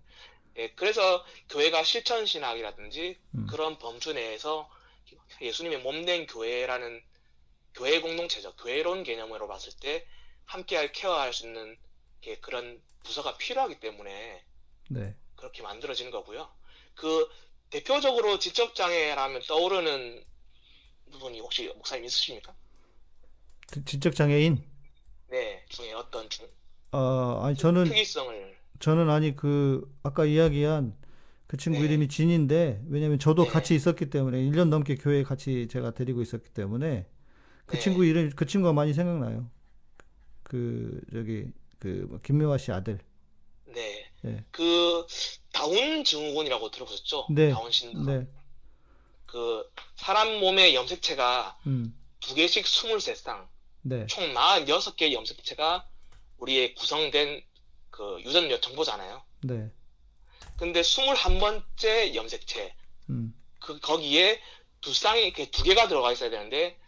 예, 그래서 교회가 실천 신학이라든지 음. 그런 범주 내에서 예수님의 몸된 교회라는 교회 공동체죠. 교회론 개념으로 봤을 때 함께할 케어할 수 있는 게 그런 부서가 필요하기 때문에 네. 그렇게 만들어진 거고요. 그 대표적으로 지적 장애라면 떠오르는 부분이 혹시 목사님 있으십니까? 지- 지적장애인? 네, 중에 어떤 중, 어, 아니 저는 특이성을 저는 아니 그 아까 이야기한 그 친구 네. 이름이 진인데 왜냐면 저도 네. 같이 있었기 때문에 1년 넘게 교회에 같이 제가 데리고 있었기 때문에 그 네. 친구 이름 그 친구가 많이 생각나요. 그 저기 그 그뭐 김명화 씨 아들. 네. 예. 그 다운 증후군이라고 들어보셨죠? 네. 다운 신드롬. 네. 그 사람 몸의 염색체가 음. 두 개씩 23쌍, 네. 총 46개의 염색체가 우리의 구성된 그 유전 정보잖아요. 네. 근데 21번째 염색체, 음. 그 거기에 두 쌍이 이렇게 두 개가 들어가 있어야 되는데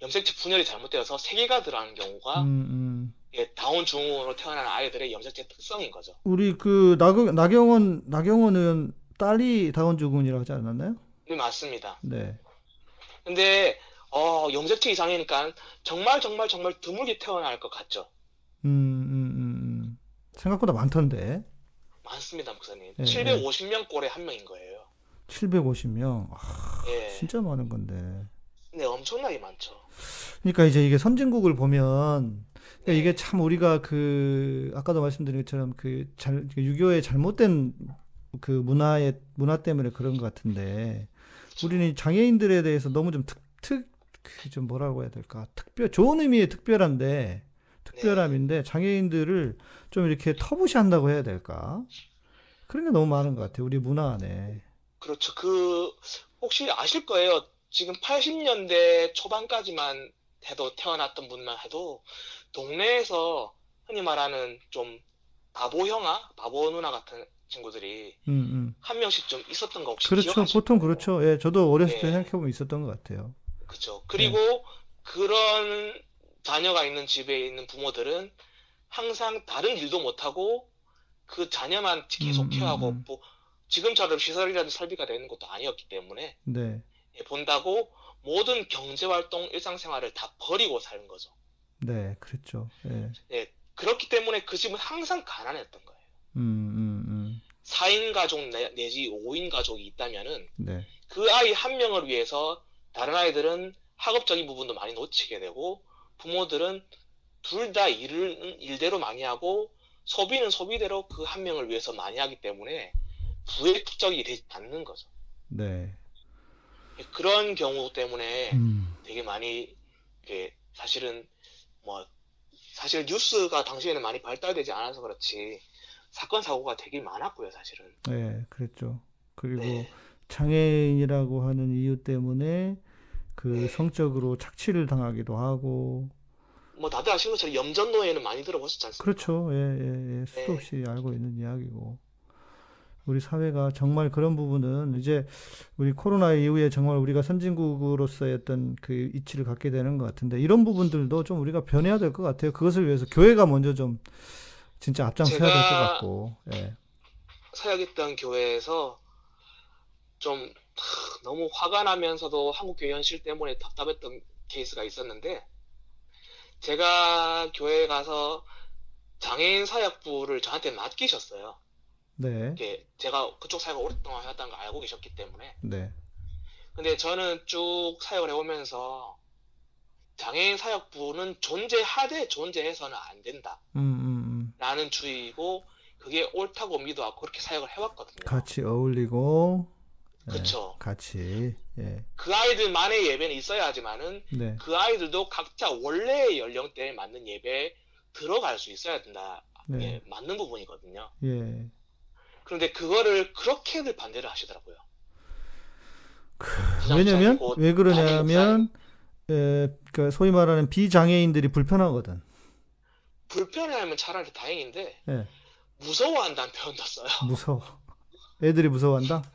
염색체 분열이 잘못되어서 세 개가 들어가는 경우가 음, 음. 이게 다운 증후군으로 태어난 아이들의 염색체 특성인 거죠. 우리 그 나경 나경원 나경원 의원 딸이 다운 증후군이라고 하지 않았나요? 네, 맞습니다. 네. 근데 어, 염색체 이상이니까 정말 정말 정말 드물게 태어날 것 같죠. 음, 음, 음, 음. 생각보다 많던데. 많습니다, 목사님. 예, 750명 꼴에 한 명인 거예요. 750명. 아, 예. 진짜 많은 건데. 네, 엄청나게 많죠. 그러니까 이제 이게 선진국을 보면 그러니까 네. 이게 참 우리가 그 아까도 말씀드린 것처럼 그 잘, 그 유교의 잘못된 그 문화의 문화 때문에 그런 것 같은데 우리는 장애인들에 대해서 너무 좀 특, 특, 그좀 뭐라고 해야 될까? 특별, 좋은 의미의 특별한데, 특별함인데, 장애인들을 좀 이렇게 터부시한다고 해야 될까? 그런 게 너무 많은 것 같아요. 우리 문화 안에. 그렇죠. 그, 혹시 아실 거예요. 지금 80년대 초반까지만 해도 태어났던 분만 해도 동네에서 흔히 말하는 좀 바보 형아, 바보 누나 같은 친구들이 음, 음. 한 명씩 좀 있었던 거 혹시 그렇죠. 기억하실까요? 보통 그렇죠. 예, 저도 어렸을 때 예. 생각해보면 있었던 것 같아요. 그렇죠. 그리고 네. 그런 자녀가 있는 집에 있는 부모들은 항상 다른 일도 못하고 그 자녀만 계속 음, 음, 케어하고 음. 뭐 지금처럼 시설이라든지 설비가 되는 것도 아니었기 때문에 네. 예, 본다고 모든 경제 활동, 일상생활을 다 버리고 사는 거죠. 네, 그랬죠. 예. 예, 그렇기 때문에 그 집은 항상 가난했던 거예요. 음, 음, 음. 4인 가족 내- 내지 5인 가족이 있다면은 네. 그 아이 한 명을 위해서 다른 아이들은 학업적인 부분도 많이 놓치게 되고 부모들은 둘 다 일을 일대로 많이 하고 소비는 소비대로 그 한 명을 위해서 많이 하기 때문에 부의 축적이 되지 않는 거죠. 네. 그런 경우 때문에 음. 되게 많이 사실은 뭐 사실 뉴스가 당시에는 많이 발달되지 않아서 그렇지 사건 사고가 되게 많았고요, 사실은. 네, 그랬죠. 그리고 네. 장애인이라고 하는 이유 때문에 그 네. 성적으로 착취를 당하기도 하고 뭐 다들 아시는 것처럼 염전노예는 많이 들어보셨지 않습니까? 그렇죠. 예, 예, 예. 수도 네. 없이 알고 있는 이야기고. 우리 사회가 정말 그런 부분은 이제 우리 코로나 이후에 정말 우리가 선진국으로서의 어떤 그 이치를 갖게 되는 것 같은데 이런 부분들도 좀 우리가 변해야 될 것 같아요. 그것을 위해서 교회가 먼저 좀 진짜 앞장서야 될 것 같고. 예. 사역했던 교회에서 좀 하, 너무 화가 나면서도 한국 교회 현실 때문에 답답했던 케이스가 있었는데 제가 교회에 가서 장애인 사역부를 저한테 맡기셨어요. 네. 이게 제가 그쪽 사역을 오랫동안 해왔다는 걸 알고 계셨기 때문에. 네. 근데 저는 쭉 사역을 해오면서 장애인 사역부는 존재하되 존재해서는 안 된다. 음, 음, 라는 주의고 그게 옳다고 믿어왔고 그렇게 사역을 해왔거든요. 음. 같이 어울리고 예, 그쵸. 같이 예. 그 아이들만의 예배는 있어야 하지만은 네. 그 아이들도 각자 원래의 연령대에 맞는 예배에 들어갈 수 있어야 된다. 네. 예, 맞는 부분이거든요. 예. 그런데 그거를 그렇게들 반대를 하시더라고요. 왜냐면 부장이고 왜 그러냐면 에, 그 소위 말하는 비장애인들이 불편하거든. 불편해하면 차라리 다행인데 예. 무서워한다는 표현도 써요. 무서워. 애들이 무서워한다?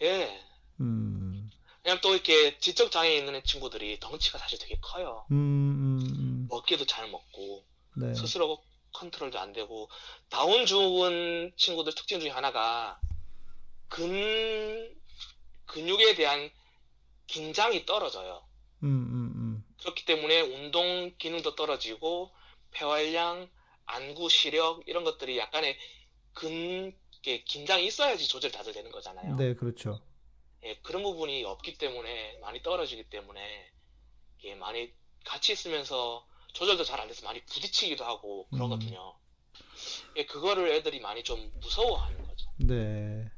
예. 음. 왜냐면 또 이렇게 지적 장애 있는 친구들이 덩치가 사실 되게 커요. 음, 음, 음. 먹기도 잘 먹고 네. 스스로 컨트롤도 안 되고 다운 증후군 친구들 특징 중에 하나가 근 근육에 대한 긴장이 떨어져요. 음, 음, 음. 그렇기 때문에 운동 기능도 떨어지고 폐활량, 안구 시력 이런 것들이 약간의 근 긴장이 있어야지 조절 다들 되는 거잖아요. 네, 그렇죠. 예, 그런 부분이 없기 때문에 많이 떨어지기 때문에 이게 많이 같이 있으면서 조절도 잘 안 돼서 많이 부딪히기도 하고 그러거든요. 예, 그거를 애들이 많이 좀 무서워하는 거죠. 네.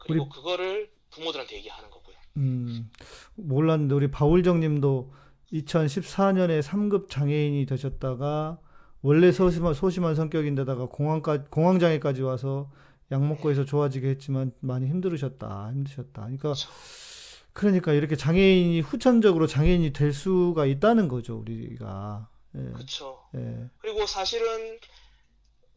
그리고 우리- 그거를 부모들한테 얘기하는 거고요. 음. 몰랐는데 우리 바울정 님도 2014년에 3급 장애인이 되셨다가 원래 소심한, 소심한 성격인데다가 공황까, 공황장애까지 와서 약 먹고 해서 좋아지게 했지만 많이 힘들으셨다, 힘드셨다. 그러니까, 그렇죠. 그러니까 이렇게 장애인이 후천적으로 장애인이 될 수가 있다는 거죠, 우리가. 예, 그렇죠. 예, 그리고 사실은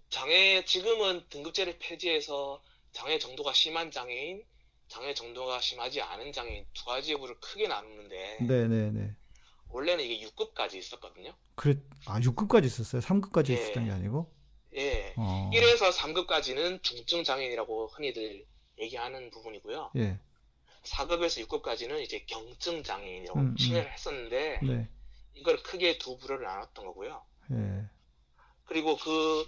장애 지금은 등급제를 폐지해서 장애 정도가 심한 장애인, 장애 정도가 심하지 않은 장애인 두 가지 부를 크게 나누는데 네, 네, 네. 원래는 이게 6급까지 있었거든요. 그래, 아, 6급까지 있었어요? 3급까지 예. 있었던 게 아니고? 예. 어, 1에서 3급까지는 중증 장애인이라고 흔히들 얘기하는 부분이고요. 예, 4급에서 6급까지는 이제 경증 장애인이라고 음, 음. 칭해를 했었는데 네, 이걸 크게 두 부류를 나눴던 거고요. 예. 그리고 그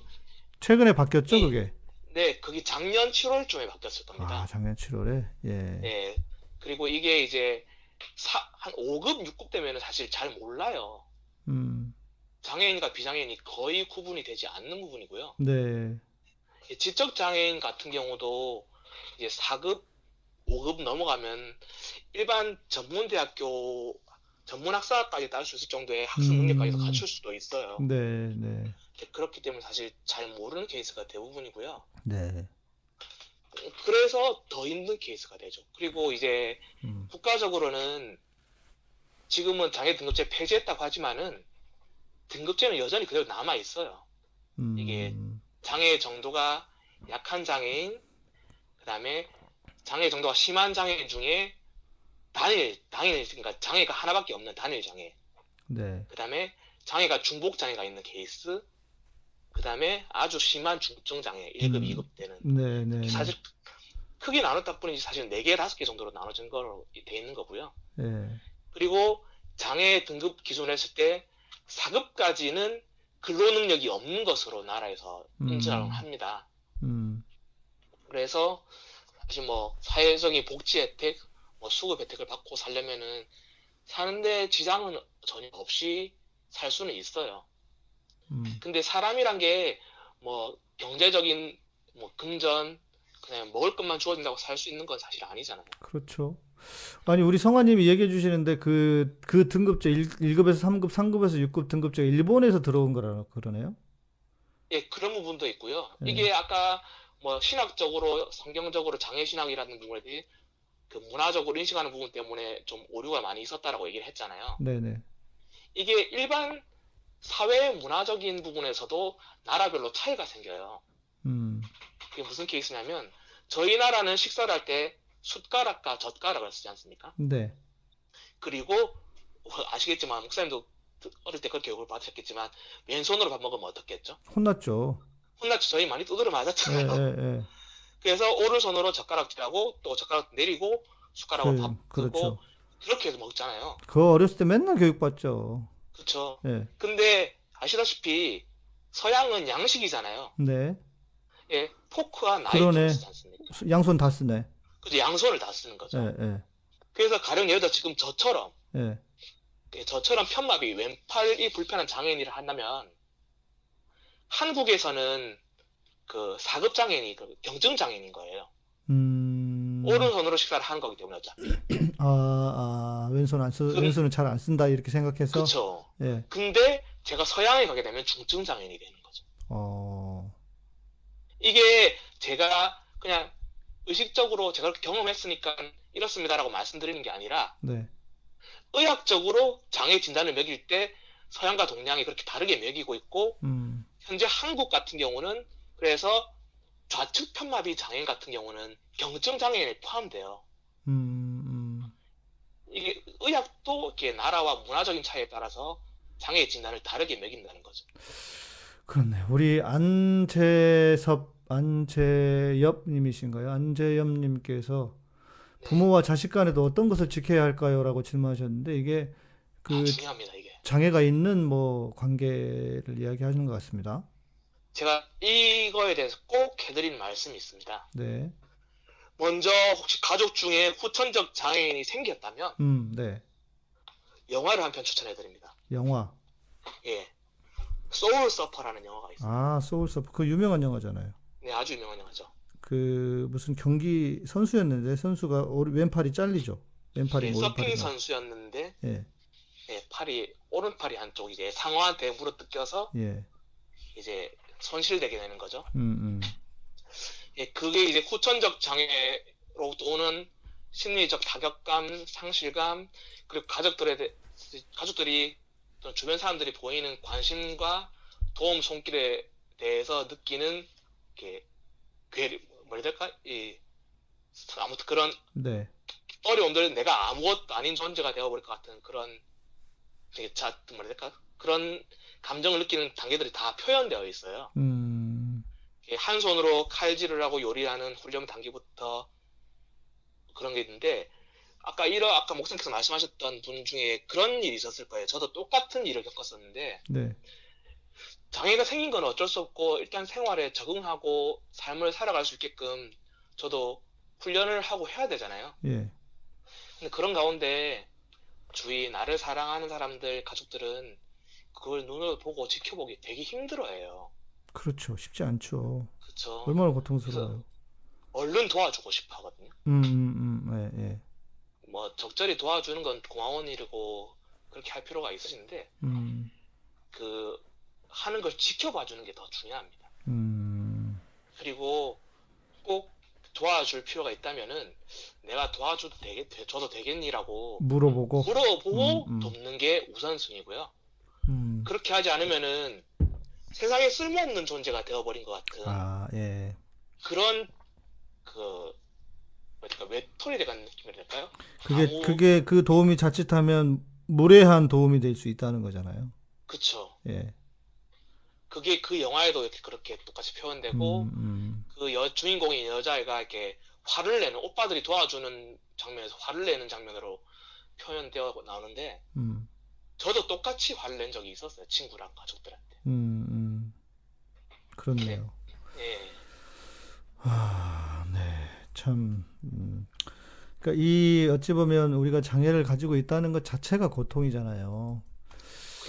최근에 바뀌었죠, 이- 그게? 네, 그게 작년 7월쯤에 바뀌었을 겁니다. 아, 작년 7월에? 예. 네. 그리고 이게 이제 사, 한 5급, 6급 되면은 사실 잘 몰라요. 음, 장애인과 비장애인이 거의 구분이 되지 않는 부분이고요. 네, 이 지적 장애인 같은 경우도 이제 4급, 5급 넘어가면 일반 전문 대학교 전문 학사까지 딸 수 있을 정도의 학습 능력까지도 음. 갖출 수도 있어요. 네, 네, 이제 그렇기 때문에 사실 잘 모르는 케이스가 대부분이고요. 네. 그래서 더 힘든 케이스가 되죠. 그리고 이제 음, 국가적으로는 지금은 장애 등급제 폐지했다고 하지만은 등급제는 여전히 그대로 남아 있어요. 음, 이게 장애 정도가 약한 장애인, 그다음에 장애 정도가 심한 장애인 중에 단일, 단일, 그러니까 장애가 하나밖에 없는 단일 장애, 네, 그다음에 장애가 중복 장애가 있는 케이스, 그다음에 아주 심한 중증 장애, 1급, 음. 2급 때는 네, 네, 네. 사실 크게 나눴다 뿐이지 사실 4개, 5개 정도로 나눠진 거로 돼 있는 거고요. 예, 그리고 장애 등급 기준을 했을 때 4급까지는 근로 능력이 없는 것으로 나라에서 음. 인정을 합니다. 음, 그래서 사실 뭐 사회적인 복지 혜택, 뭐 수급 혜택을 받고 살려면은 사는데 지장은 전혀 없이 살 수는 있어요. 음, 근데 사람이란 게 뭐 경제적인 뭐 금전 그냥 먹을 것만 주어진다고 살 수 있는 건 사실 아니잖아요. 그렇죠. 아니, 우리 성화님이 얘기해 주시는데 그, 그 등급제 1, 1급에서 3급, 3급에서 6급 등급제가 일본에서 들어온 거라 그러네요? 예, 그런 부분도 있고요. 네. 이게 아까 뭐 신학적으로 성경적으로 장애 신학이라는 부분에 그 문화적으로 인식하는 부분 때문에 좀 오류가 많이 있었다라고 얘기를 했잖아요. 네네. 이게 일반 사회 문화적인 부분에서도 나라별로 차이가 생겨요. 음, 그게 무슨 케이스냐면 저희 나라는 식사를 할 때 숟가락과 젓가락을 쓰지 않습니까? 네. 그리고 뭐 아시겠지만 목사님도 어릴 때 그렇게 교육을 받으셨겠지만 왼손으로 밥 먹으면 어떻겠죠? 혼났죠. 혼났죠. 저희 많이 두드려 예, 맞았잖아요. 예, 예. 그래서 오른손으로 젓가락질하고 또 젓가락 내리고 숟가락으로 밥 그, 끄고 그렇죠. 그렇게 해서 먹잖아요. 그거 어렸을 때 맨날 교육받죠. 그렇죠. 예. 근데 아시다시피 서양은 양식이잖아요. 네. 예, 포크와. 나이프를 쓰지 않습니까? 양손 다 쓰네. 그죠? 양손을 다 쓰는 거죠. 예, 예, 그래서 가령 예를 들어 지금 저처럼 예. 예, 저처럼 편마비 왼팔이 불편한 장애인을 한다면 한국에서는 그 4급 장애인이 그 경증 장애인인 거예요. 음, 오른손으로 식사를 하는 거기 때문에 어차피. 아, 아, 왼손 안 쓰, 그- 왼손은 잘 안 쓴다, 이렇게 생각해서. 그렇죠. 예, 근데 제가 서양에 가게 되면 중증 장애인이 되는 거죠. 어, 이게 제가 그냥 의식적으로 제가 그렇게 경험했으니까 이렇습니다라고 말씀드리는 게 아니라 네. 의학적으로 장애 진단을 매길 때 서양과 동양이 그렇게 다르게 매기고 있고 음, 현재 한국 같은 경우는 그래서 좌측 편마비 장애인 같은 경우는 경증 장애인에 포함돼요. 음, 음. 이게 의학도 이렇게 나라와 문화적인 차이에 따라서 장애 진단을 다르게 매긴다는 거죠. 그렇네. 우리 안재섭, 안재엽님이신가요? 안재엽님께서 네. 부모와 자식 간에도 어떤 것을 지켜야 할까요? 라고 질문하셨는데, 이게 그 아, 중요합니다, 이게. 장애가 있는 뭐 관계를 이야기하는 것 같습니다. 제가 이거에 대해서 꼭 해드린 말씀이 있습니다. 네. 먼저 혹시 가족 중에 후천적 장애인이 생겼다면 음, 네. 영화를 한 편 추천해드립니다. 영화. 예. Soul Surfer라는 영화가 있어요. 아, Soul Surf. 그 유명한 영화잖아요. 네, 아주 유명한 영화죠. 그 무슨 경기 선수였는데 선수가 오른- 왼팔이 잘리죠. 왼팔이 예, 뭐 서핑 오른팔이 선수였는데 예. 예, 팔이 오른팔이 한쪽 이제 상어한테 물어뜯겨서 예. 이제 손실되게 되는 거죠. 음, 음. 예, 그게 이제 후천적 장애로부터 오는 심리적 타격감, 상실감, 그리고 가족들에 대, 가족들이 또 주변 사람들이 보이는 관심과 도움 손길에 대해서 느끼는 게 괴리 뭐라 해야 될까? 이 아무튼 그런 네. 어려움들은 내가 아무것도 아닌 존재가 되어버릴 것 같은 그런 되게 자 뭐라 해야 될까? 그런 감정을 느끼는 단계들이 다 표현되어 있어요. 음, 한 손으로 칼질을 하고 요리하는 훈련 단계부터 그런 게 있는데 아까 이러 아까 목사님께서 말씀하셨던 분 중에 그런 일이 있었을 거예요. 저도 똑같은 일을 겪었었는데 네. 장애가 생긴 건 어쩔 수 없고 일단 생활에 적응하고 삶을 살아갈 수 있게끔 저도 훈련을 하고 해야 되잖아요. 예. 근데 그런 가운데 주위 나를 사랑하는 사람들, 가족들은 그걸 눈으로 보고 지켜보기 되게 힘들어해요. 그렇죠. 쉽지 않죠. 그쵸? 얼마나 고통스러워요. 얼른 도와주고 싶어 하거든요. 음, 음, 음, 예, 예. 뭐 적절히 도와주는 건 고마운 일이고 그렇게 할 필요가 있으신데 음, 그 하는 걸 지켜봐 주는 게 더 중요합니다. 음, 그리고 꼭 도와줄 필요가 있다면은 내가 도와줘도 되겠, 줘도 되겠니라고 물어보고, 물어보고 음, 음. 돕는 게 우선순위고요. 음, 그렇게 하지 않으면은 세상에 쓸모없는 존재가 되어버린 것 같은 아, 예. 그런 그 뭐랄까 외톨이 돼가는 느낌이랄까요? 그게, 아무- 그게 그 도움이 자칫하면 무례한 도움이 될 수 있다는 거잖아요. 그쵸. 예. 그게 그 영화에도 이렇게 그렇게 똑같이 표현되고 음, 음, 그 여, 주인공인 여자애가 이렇게 화를 내는 오빠들이 도와주는 장면에서 화를 내는 장면으로 표현되어 나오는데 음, 저도 똑같이 화를 낸 적이 있었어요 친구랑 가족들한테 음, 음. 그렇네요. 예 아, 네. 참, 음. 그러니까 이 어찌 보면 우리가 장애를 가지고 있다는 것 자체가 고통이잖아요.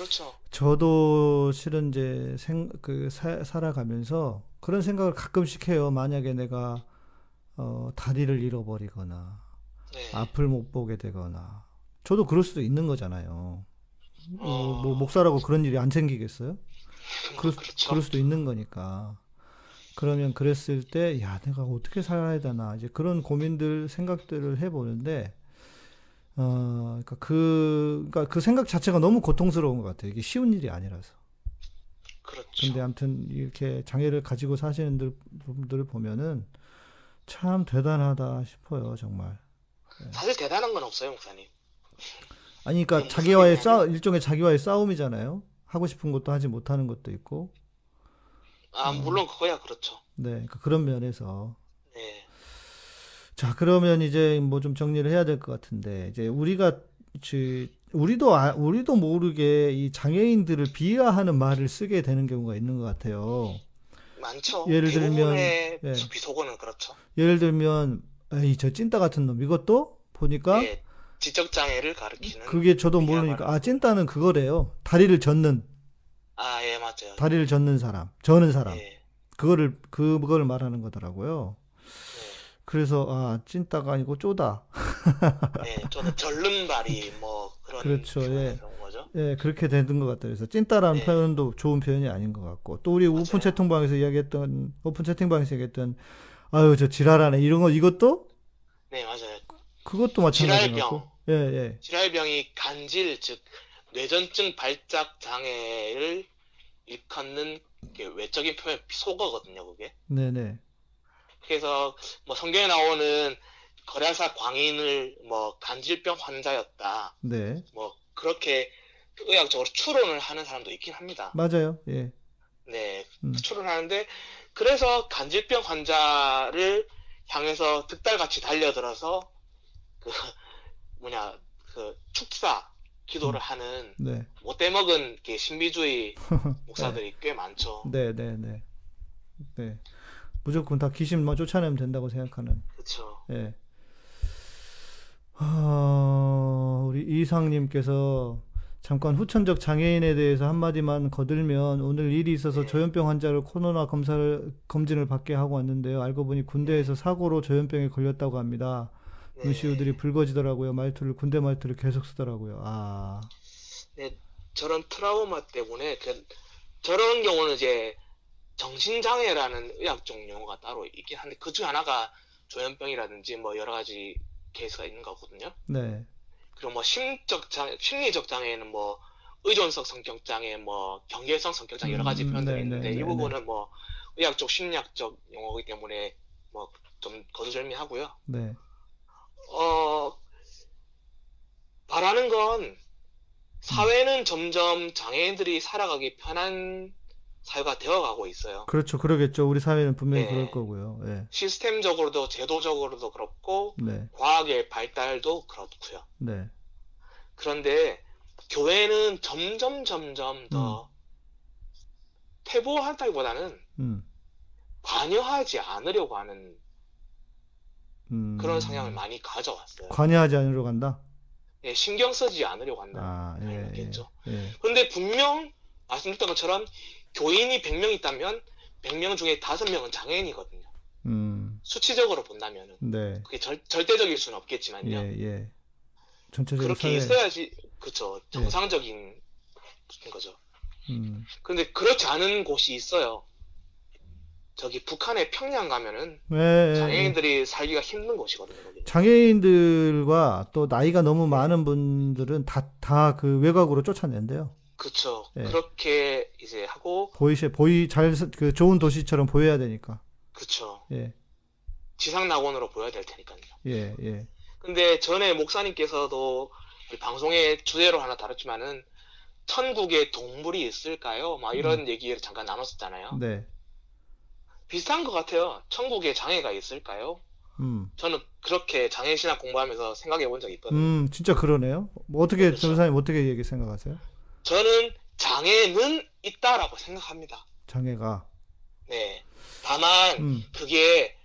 그렇죠 저도 실은 이제 생, 그 사, 살아가면서 그런 생각을 가끔씩 해요. 만약에 내가 어, 다리를 잃어버리거나 네 앞을 못 보게 되거나 저도 그럴 수도 있는 거잖아요. 어, 어. 뭐 목사라고 그런 일이 안 생기겠어요? 그럴, 그렇죠 그럴 수도 있는 거니까. 그러면 그랬을 때, 야, 내가 어떻게 살아야 되나, 이제 그런 고민들, 생각들을 해보는데, 어, 그러니까 그, 그러니까 그 생각 자체가 너무 고통스러운 것 같아요. 이게 쉬운 일이 아니라서. 그렇죠 근데 아무튼 이렇게 장애를 가지고 사시는 들- 분들을 보면은 참 대단하다 싶어요, 정말. 사실 대단한 건 없어요 목사님 아니, 그러니까 무슨 자기와의 얘기냐면- 싸, 일종의 자기와의 싸움이잖아요. 하고 싶은 것도 하지 못하는 것도 있고. 아 물론 그거야 그렇죠 네, 그러니까 그런 면에서. 네 자, 그러면 이제 뭐 좀 정리를 해야 될 것 같은데, 이제 우리가, 지- 우리도, 아- 우리도 모르게 이 장애인들을 비하하는 말을 쓰게 되는 경우가 있는 것 같아요. 많죠 예를 들면, 예. 비속어는 그렇죠 예를 들면, 에이, 저 찐따 같은 놈, 이것도 보니까 예, 지적 장애를 가리키는 그게 저도 모르니까, 아, 찐따는 그거래요. 다리를 젓는, 아 예 맞아요 다리를 젓는 사람, 저는 사람. 예, 그거를, 그거를 말하는 거더라고요. 네. 그래서, 아, 찐따가 아니고 쪼다. 네, 저는 절름발이 뭐 그런 그렇죠, 예. 거죠. 예, 그렇게 되는 것 같아요. 그래서 찐따라는 네. 표현도 좋은 표현이 아닌 것 같고, 또 우리 오픈 맞아요. 채팅방에서 이야기했던, 오픈 채팅방에서 얘기했던, 아유, 저 지랄하네. 이런 거, 이것도? 네, 맞아요. 그것도 마찬가지인 것 지랄병. 예, 예. 지랄병이 간질, 즉 뇌전증 발작 장애를 일컫는 게 외적인 표현 속어거든요, 그게. 네네. 그래서 뭐 성경에 나오는 거래사 광인을 뭐 간질병 환자였다. 네. 뭐 그렇게 의학적으로 추론을 하는 사람도 있긴 합니다. 맞아요. 예. 네, 음. 추론하는데 그래서 간질병 환자를 향해서 득달같이 달려들어서 그 뭐냐 그 축사 기도를 하는 네. 못돼 먹은 이렇게 신비주의 목사들이 꽤 많죠. 네, 네, 네. 네. 무조건 다 귀신만 쫓아내면 된다고 생각하는. 그렇죠. 예. 아, 우리 이상님께서 잠깐 후천적 장애인에 대해서 한마디만 거들면 오늘 일이 있어서 네. 조현병 환자를 코로나 검사를 검진을 받게 하고 왔는데요. 알고 보니 군대에서 사고로 조현병에 걸렸다고 합니다. 네. 의시우들이 붉어지더라고요. 말투를 군대 말투를 계속 쓰더라고요. 아, 네, 저런 트라우마 때문에 그 저런 경우는 이제 정신장애라는 의학적 용어가 따로 있긴 한데 그 중 하나가 조현병이라든지 뭐 여러 가지 케이스가 있는 거거든요. 네. 그리고 뭐 심적 장 심리적 장애는 뭐 의존성 성격 장애, 뭐 경계성 성격 장애 여러 가지 음, 표현들이 네, 있는데 네, 이 네, 부분은 뭐 의학적 심리학적 용어이기 때문에 뭐 좀 거두절미하고요. 네. 어 바라는 건 사회는 점점 장애인들이 살아가기 편한 사회가 되어가고 있어요. 그렇죠. 그러겠죠. 우리 사회는 분명히 네. 그럴 거고요. 예. 시스템적으로도 제도적으로도 그렇고 네. 과학의 발달도 그렇고요. 네. 그런데 교회는 점점 점점 더 퇴보한다기보다는 음. 관여하지 않으려고 하는 음. 그런 성향을 많이 가져왔어요. 관여하지 않으려고 한다. 예, 신경 쓰지 않으려고 한다. 아, 예, 예. 예. 그런데 분명 말씀드렸던 것처럼 교인이 100명 있다면 100명 중에 5명은 장애인이거든요. 음. 수치적으로 본다면은 네. 그게 절, 절대적일 수는 없겠지만요. 예, 예. 전체적으로 그렇게 사회 있어야지 그쵸 정상적인 거죠. 음. 근데 그렇지 않은 곳이 있어요. 저기 북한의 평양 가면은 예, 예, 예. 장애인들이 살기가 힘든 곳이거든요. 거기. 장애인들과 또 나이가 너무 많은 분들은 다, 다 그 외곽으로 쫓아낸대요. 그쵸. 예. 그렇게 이제 하고 보이시, 보이, 잘, 사- 그 좋은 도시처럼 보여야 되니까. 그쵸. 예, 지상 낙원으로 보여야 될 테니까요. 예, 예. 근데 전에 목사님께서도 방송의 주제로 하나 다뤘지만은 천국에 동물이 있을까요? 막 이런 얘기를 잠깐 나눴었잖아요. 네. 비슷한 것 같아요. 천국에 장애가 있을까요? 음. 저는 그렇게 장애 신학 공부하면서 생각해 본 적이 있거든요. 음, 진짜 그러네요. 뭐 어떻게, 그렇죠. 전사님 어떻게 얘기 생각하세요? 저는 장애는 있다라고 생각합니다. 장애가. 네. 다만 음, 그게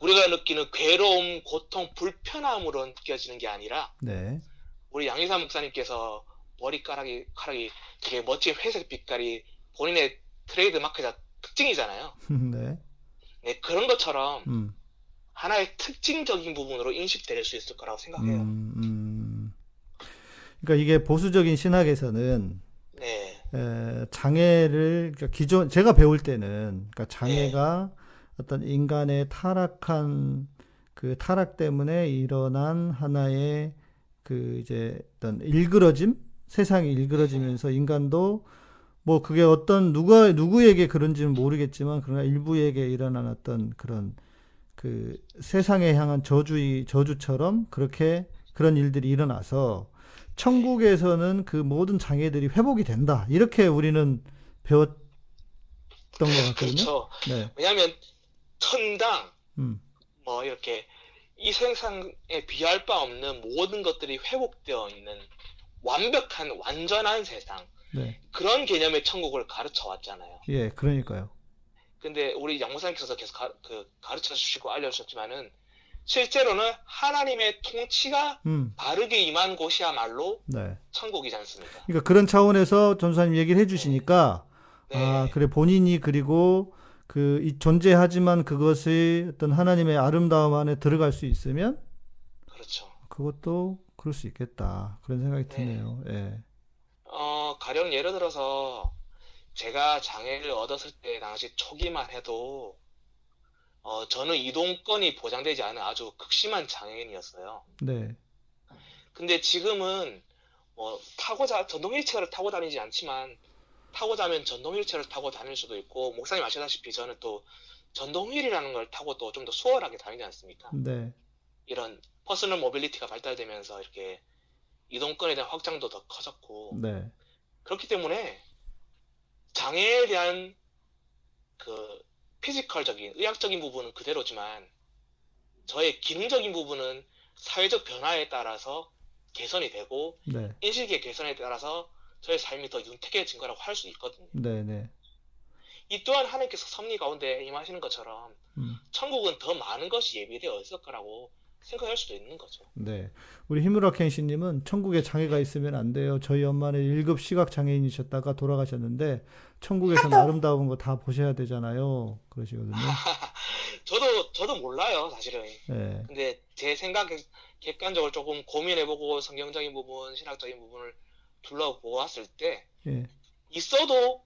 우리가 느끼는 괴로움, 고통, 불편함으로 느껴지는 게 아니라 네. 우리 양희삼 목사님께서 머리카락이 카락이 되게 멋진 회색 빛깔이 본인의 트레이드 마크자 특징이잖아요. 네. 네, 그런 것처럼 음, 하나의 특징적인 부분으로 인식될 수 있을 거라고 생각해요. 음, 음. 그러니까 이게 보수적인 신학에서는 네, 에, 장애를 그러니까 기존 제가 배울 때는 그러니까 장애가 어떤 인간의 타락한 그 타락 때문에 일어난 하나의 그 이제 어떤 일그러짐? 세상이 일그러지면서 인간도 뭐 그게 어떤 누가 누구에게 그런지는 모르겠지만 그러나 일부에게 일어난 어떤 그런 그 세상에 향한 저주의 저주처럼 그렇게 그런 일들이 일어나서 천국에서는 그 모든 장애들이 회복이 된다. 이렇게 우리는 배웠던 것 같거든요. 그렇죠. 네. 왜냐하면 천당 음. 뭐 이렇게 이 세상에 비할 바 없는 모든 것들이 회복되어 있는 완벽한 완전한 세상 네. 그런 개념의 천국을 가르쳐 왔잖아요. 예, 그러니까요. 근데 우리 양무사님께서 계속 가, 그 가르쳐 주시고 알려주셨지만은 실제로는 하나님의 통치가 음. 바르게 임한 곳이야말로 네. 천국이지 않습니까? 그러니까 그런 차원에서 전사님 얘기를 해 주시니까 네. 아, 그래 본인이 그리고 그이 존재하지만 그것이 어떤 하나님의 아름다움 안에 들어갈 수 있으면 그렇죠. 그것도 그럴 수 있겠다. 그런 생각이 네. 드네요. 예. 어, 가령 예를 들어서 제가 장애를 얻었을 때 당시 초기만 해도 어, 저는 이동권이 보장되지 않은 아주 극심한 장애인이었어요. 네. 근데 지금은 뭐 타고 자 전동 휠체어를 타고 다니지 않지만 타고 자면 전동 휠체어를 타고 다닐 수도 있고 목사님 아시다시피 저는 또 전동 휠이라는 걸 타고 또 좀 더 수월하게 다니지 않습니까? 네. 이런 personal mobility가 발달되면서 이렇게 이동권에 대한 확장도 더 커졌고 네. 그렇기 때문에 장애에 대한 그 physical적인 의학적인 부분은 그대로지만 저의 기능적인 부분은 사회적 변화에 따라서 개선이 되고 네. 인식의 개선에 따라서 저의 삶이 더 윤택해진 거라고 할 수 있거든요. 네, 네. 이 또한 하나님께서 섭리 가운데 임하시는 것처럼 음. 천국은 더 많은 것이 예비되어 있을 거라고 생각할 수도 있는 거죠. 네. 우리 히무라 켄시님은 천국에 장애가 있으면 안 돼요. 저희 엄마는 1급 시각 장애인이셨다가 돌아가셨는데 천국에서는 아름다운 거 다 보셔야 되잖아요. 그러시거든요. 저도 저도 몰라요, 사실은. 네. 근데 제 생각 객관적으로 조금 고민해보고 성경적인 부분, 신학적인 부분을 둘러보았을 때 예. 있어도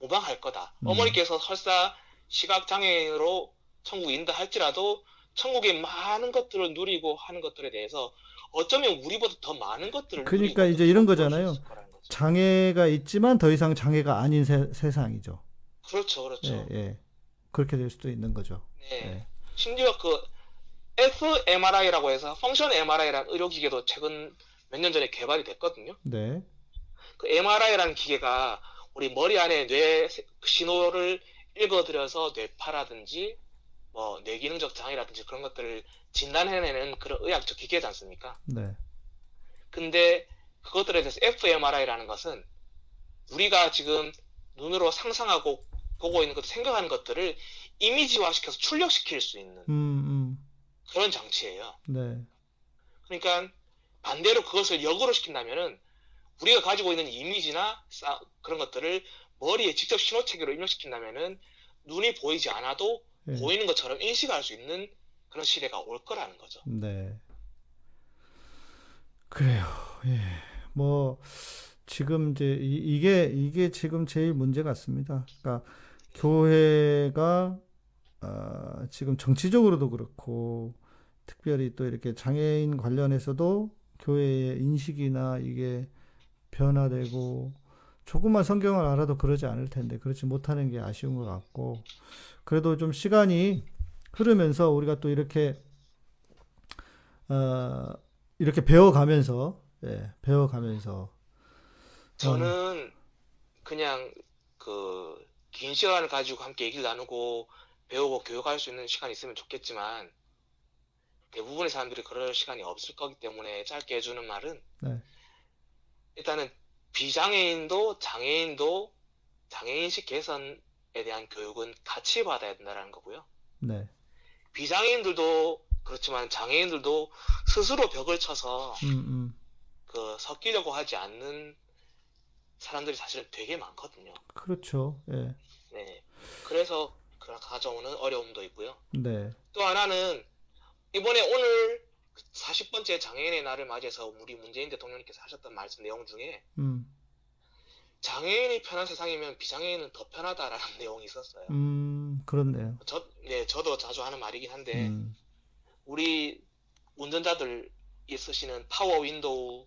모방할 거다. 음. 어머니께서 설사 시각 장애인으로 천국에 인다 할지라도 천국의 많은 것들을 누리고 하는 것들에 대해서 어쩌면 우리보다 더 많은 것들을 그러니까 이제 이런 거잖아요. 장애가 있지만 더 이상 장애가 아닌 세, 세상이죠. 그렇죠, 그렇죠. 예, 예. 그렇게 될 수도 있는 거죠. 네. 예. 심지어 그 fMRI라고 해서 펑션 MRI라는 의료기계도 최근 몇 년 전에 개발이 됐거든요. 네. 그 MRI라는 기계가 우리 머리 안에 뇌 세- 신호를 읽어들여서 뇌파라든지 뭐 뇌기능적 장애라든지 그런 것들을 진단해내는 그런 의학적 기계지 않습니까? 네. 근데 그것들에 대해서 fMRI라는 것은 우리가 지금 눈으로 상상하고 보고 있는 것, 생각하는 것들을 이미지화시켜서 출력시킬 수 있는 음, 음. 그런 장치예요. 네. 그러니까 반대로 그것을 역으로 시킨다면은 우리가 가지고 있는 이미지나 싸- 그런 것들을 머리에 직접 신호체계로 입력시킨다면은 눈이 보이지 않아도 예. 보이는 것처럼 인식할 수 있는 그런 시대가 올 거라는 거죠. 네. 그래요. 예. 뭐 지금 이제 이, 게 이게 지금 제일 문제 같습니다. 그러니까 교회가 아, 지금 정치적으로도 그렇고 특별히 또 이렇게 장애인 관련해서도 교회의 인식이나 이게 변화되고 조금만 성경을 알아도 그러지 않을 텐데 그렇지 못하는 게 아쉬운 것 같고 그래도 좀 시간이 흐르면서 우리가 또 이렇게 어, 이렇게 배워가면서 예, 배워가면서 저는 그냥 그 긴 시간을 가지고 함께 얘기를 나누고 배우고 교육할 수 있는 시간이 있으면 좋겠지만 대부분의 사람들이 그럴 시간이 없을 거기 때문에 짧게 해주는 말은 네. 일단은 비장애인도 장애인도 장애인식 개선에 대한 교육은 같이 받아야 된다는 거고요. 네. 비장애인들도 그렇지만 장애인들도 스스로 벽을 쳐서 음, 음. 그 섞이려고 하지 않는 사람들이 사실은 되게 많거든요. 그렇죠. 예. 네. 그래서 그 가져오는 어려움도 있고요. 네. 또 하나는 이번에 오늘 40번째 장애인의 날을 맞이해서 우리 문재인 대통령님께서 하셨던 말씀 내용 중에 음. 장애인이 편한 세상이면 비장애인은 더 편하다라는 내용이 있었어요. 음, 그렇네요. 저, 네, 저도 자주 하는 말이긴 한데 음. 우리 운전자들 쓰시는 power window,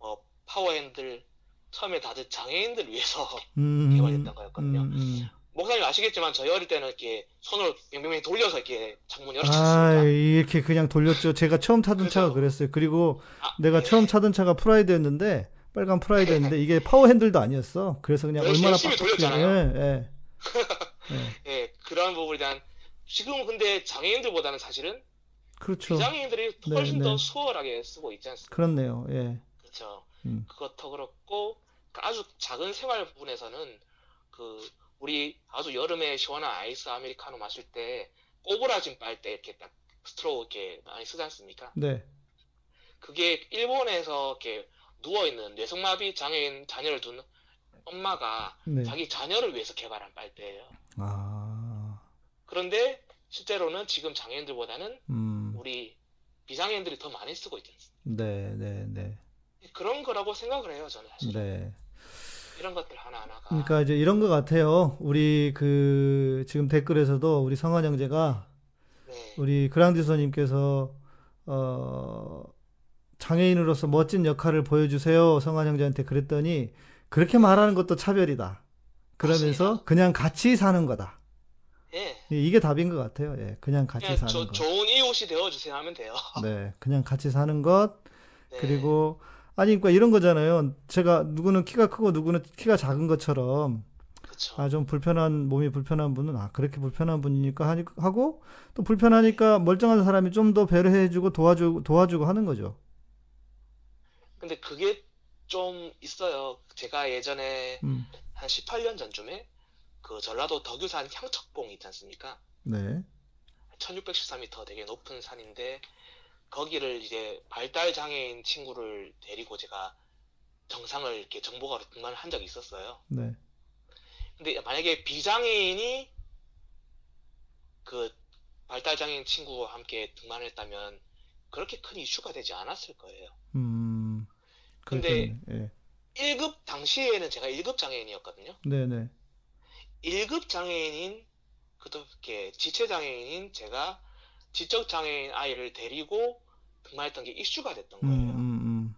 어, 파워 핸들 처음에 다들 장애인들 위해서 음. 개발했던 거였거든요. 음, 음. 목사님 아시겠지만 저희 어릴 때는 이렇게 손을 뱅뱅뱅 돌려서 이렇게 창문 아, 열어쳤습니다. 이렇게 그냥 돌렸죠. 제가 처음 타던 그죠? 차가 그랬어요. 그리고 아, 내가 네. 처음 타던 차가 프라이드였는데 빨간 프라이드였는데 이게 파워 핸들도 아니었어. 그래서 그냥 얼마나 열심히. 돌렸잖아요. 예, 예. 예. 예, 그런 부분에 대한 지금 근데 장애인들보다는 사실은 그렇죠. 비장애인들이 네, 훨씬 네. 더 수월하게 쓰고 있지 않습니까? 그렇네요. 예. 그렇죠. 음. 그것도 그렇고 그 아주 작은 생활 부분에서는 그 우리 아주 여름에 시원한 아이스 아메리카노 마실 때 꼬부라진 빨대 이렇게 딱 straw 이렇게 많이 쓰지 않습니까? 네. 그게 일본에서 이렇게 누워 있는 뇌성마비 장애인 자녀를 둔 엄마가 네. 자기 자녀를 위해서 개발한 빨대예요. 아. 그런데 실제로는 지금 장애인들보다는 음. 우리 비장애인들이 더 많이 쓰고 있지 않습니까? 네, 네, 네. 그런 거라고 생각을 해요, 저는 사실. 네. 이런 것들 하나하나가. 그러니까 이제 이런 것 같아요. 우리 그 지금 댓글에서도 우리 성환 형제가 네. 우리 그랑디소님께서 어 장애인으로서 멋진 역할을 보여주세요. 성환 형제한테 그랬더니 그렇게 말하는 것도 차별이다. 그러면서 맞습니다. 그냥 같이 사는 거다. 예. 이게 답인 것 같아요. 예, 그냥 같이 그냥 사는 저, 것. 좋은 이웃이 되어주세요 하면 돼요. 네, 그냥 같이 사는 것. 네. 그리고 아니 그러니까 이런 거잖아요. 제가 누구는 키가 크고 누구는 키가 작은 것처럼 그쵸. 아 좀 불편한 몸이 불편한 분은 아 그렇게 불편한 분이니까 하니- 하고 또 불편하니까 멀쩡한 사람이 좀 더 배려해주고 도와주고 도와주고 하는 거죠. 근데 그게 좀 있어요. 제가 예전에 음, 한 18년 전쯤에 그 전라도 덕유산 향척봉 있지 않습니까? 네, 1614m 되게 높은 산인데 거기를 이제 발달 장애인 친구를 데리고 제가 정상을 이렇게 정보가로 등반을 한 적이 있었어요. 네, 근데 만약에 비장애인이 그 발달 장애인 친구와 함께 등반을 했다면 그렇게 큰 이슈가 되지 않았을 거예요. 음, 근데. 예, 1급 당시에는 제가 1급 장애인이었거든요. 네, 네, 1급 장애인인 그렇게 지체 장애인인 제가 지적 장애인 아이를 데리고 등반했던 게 이슈가 됐던 음, 거예요. 음,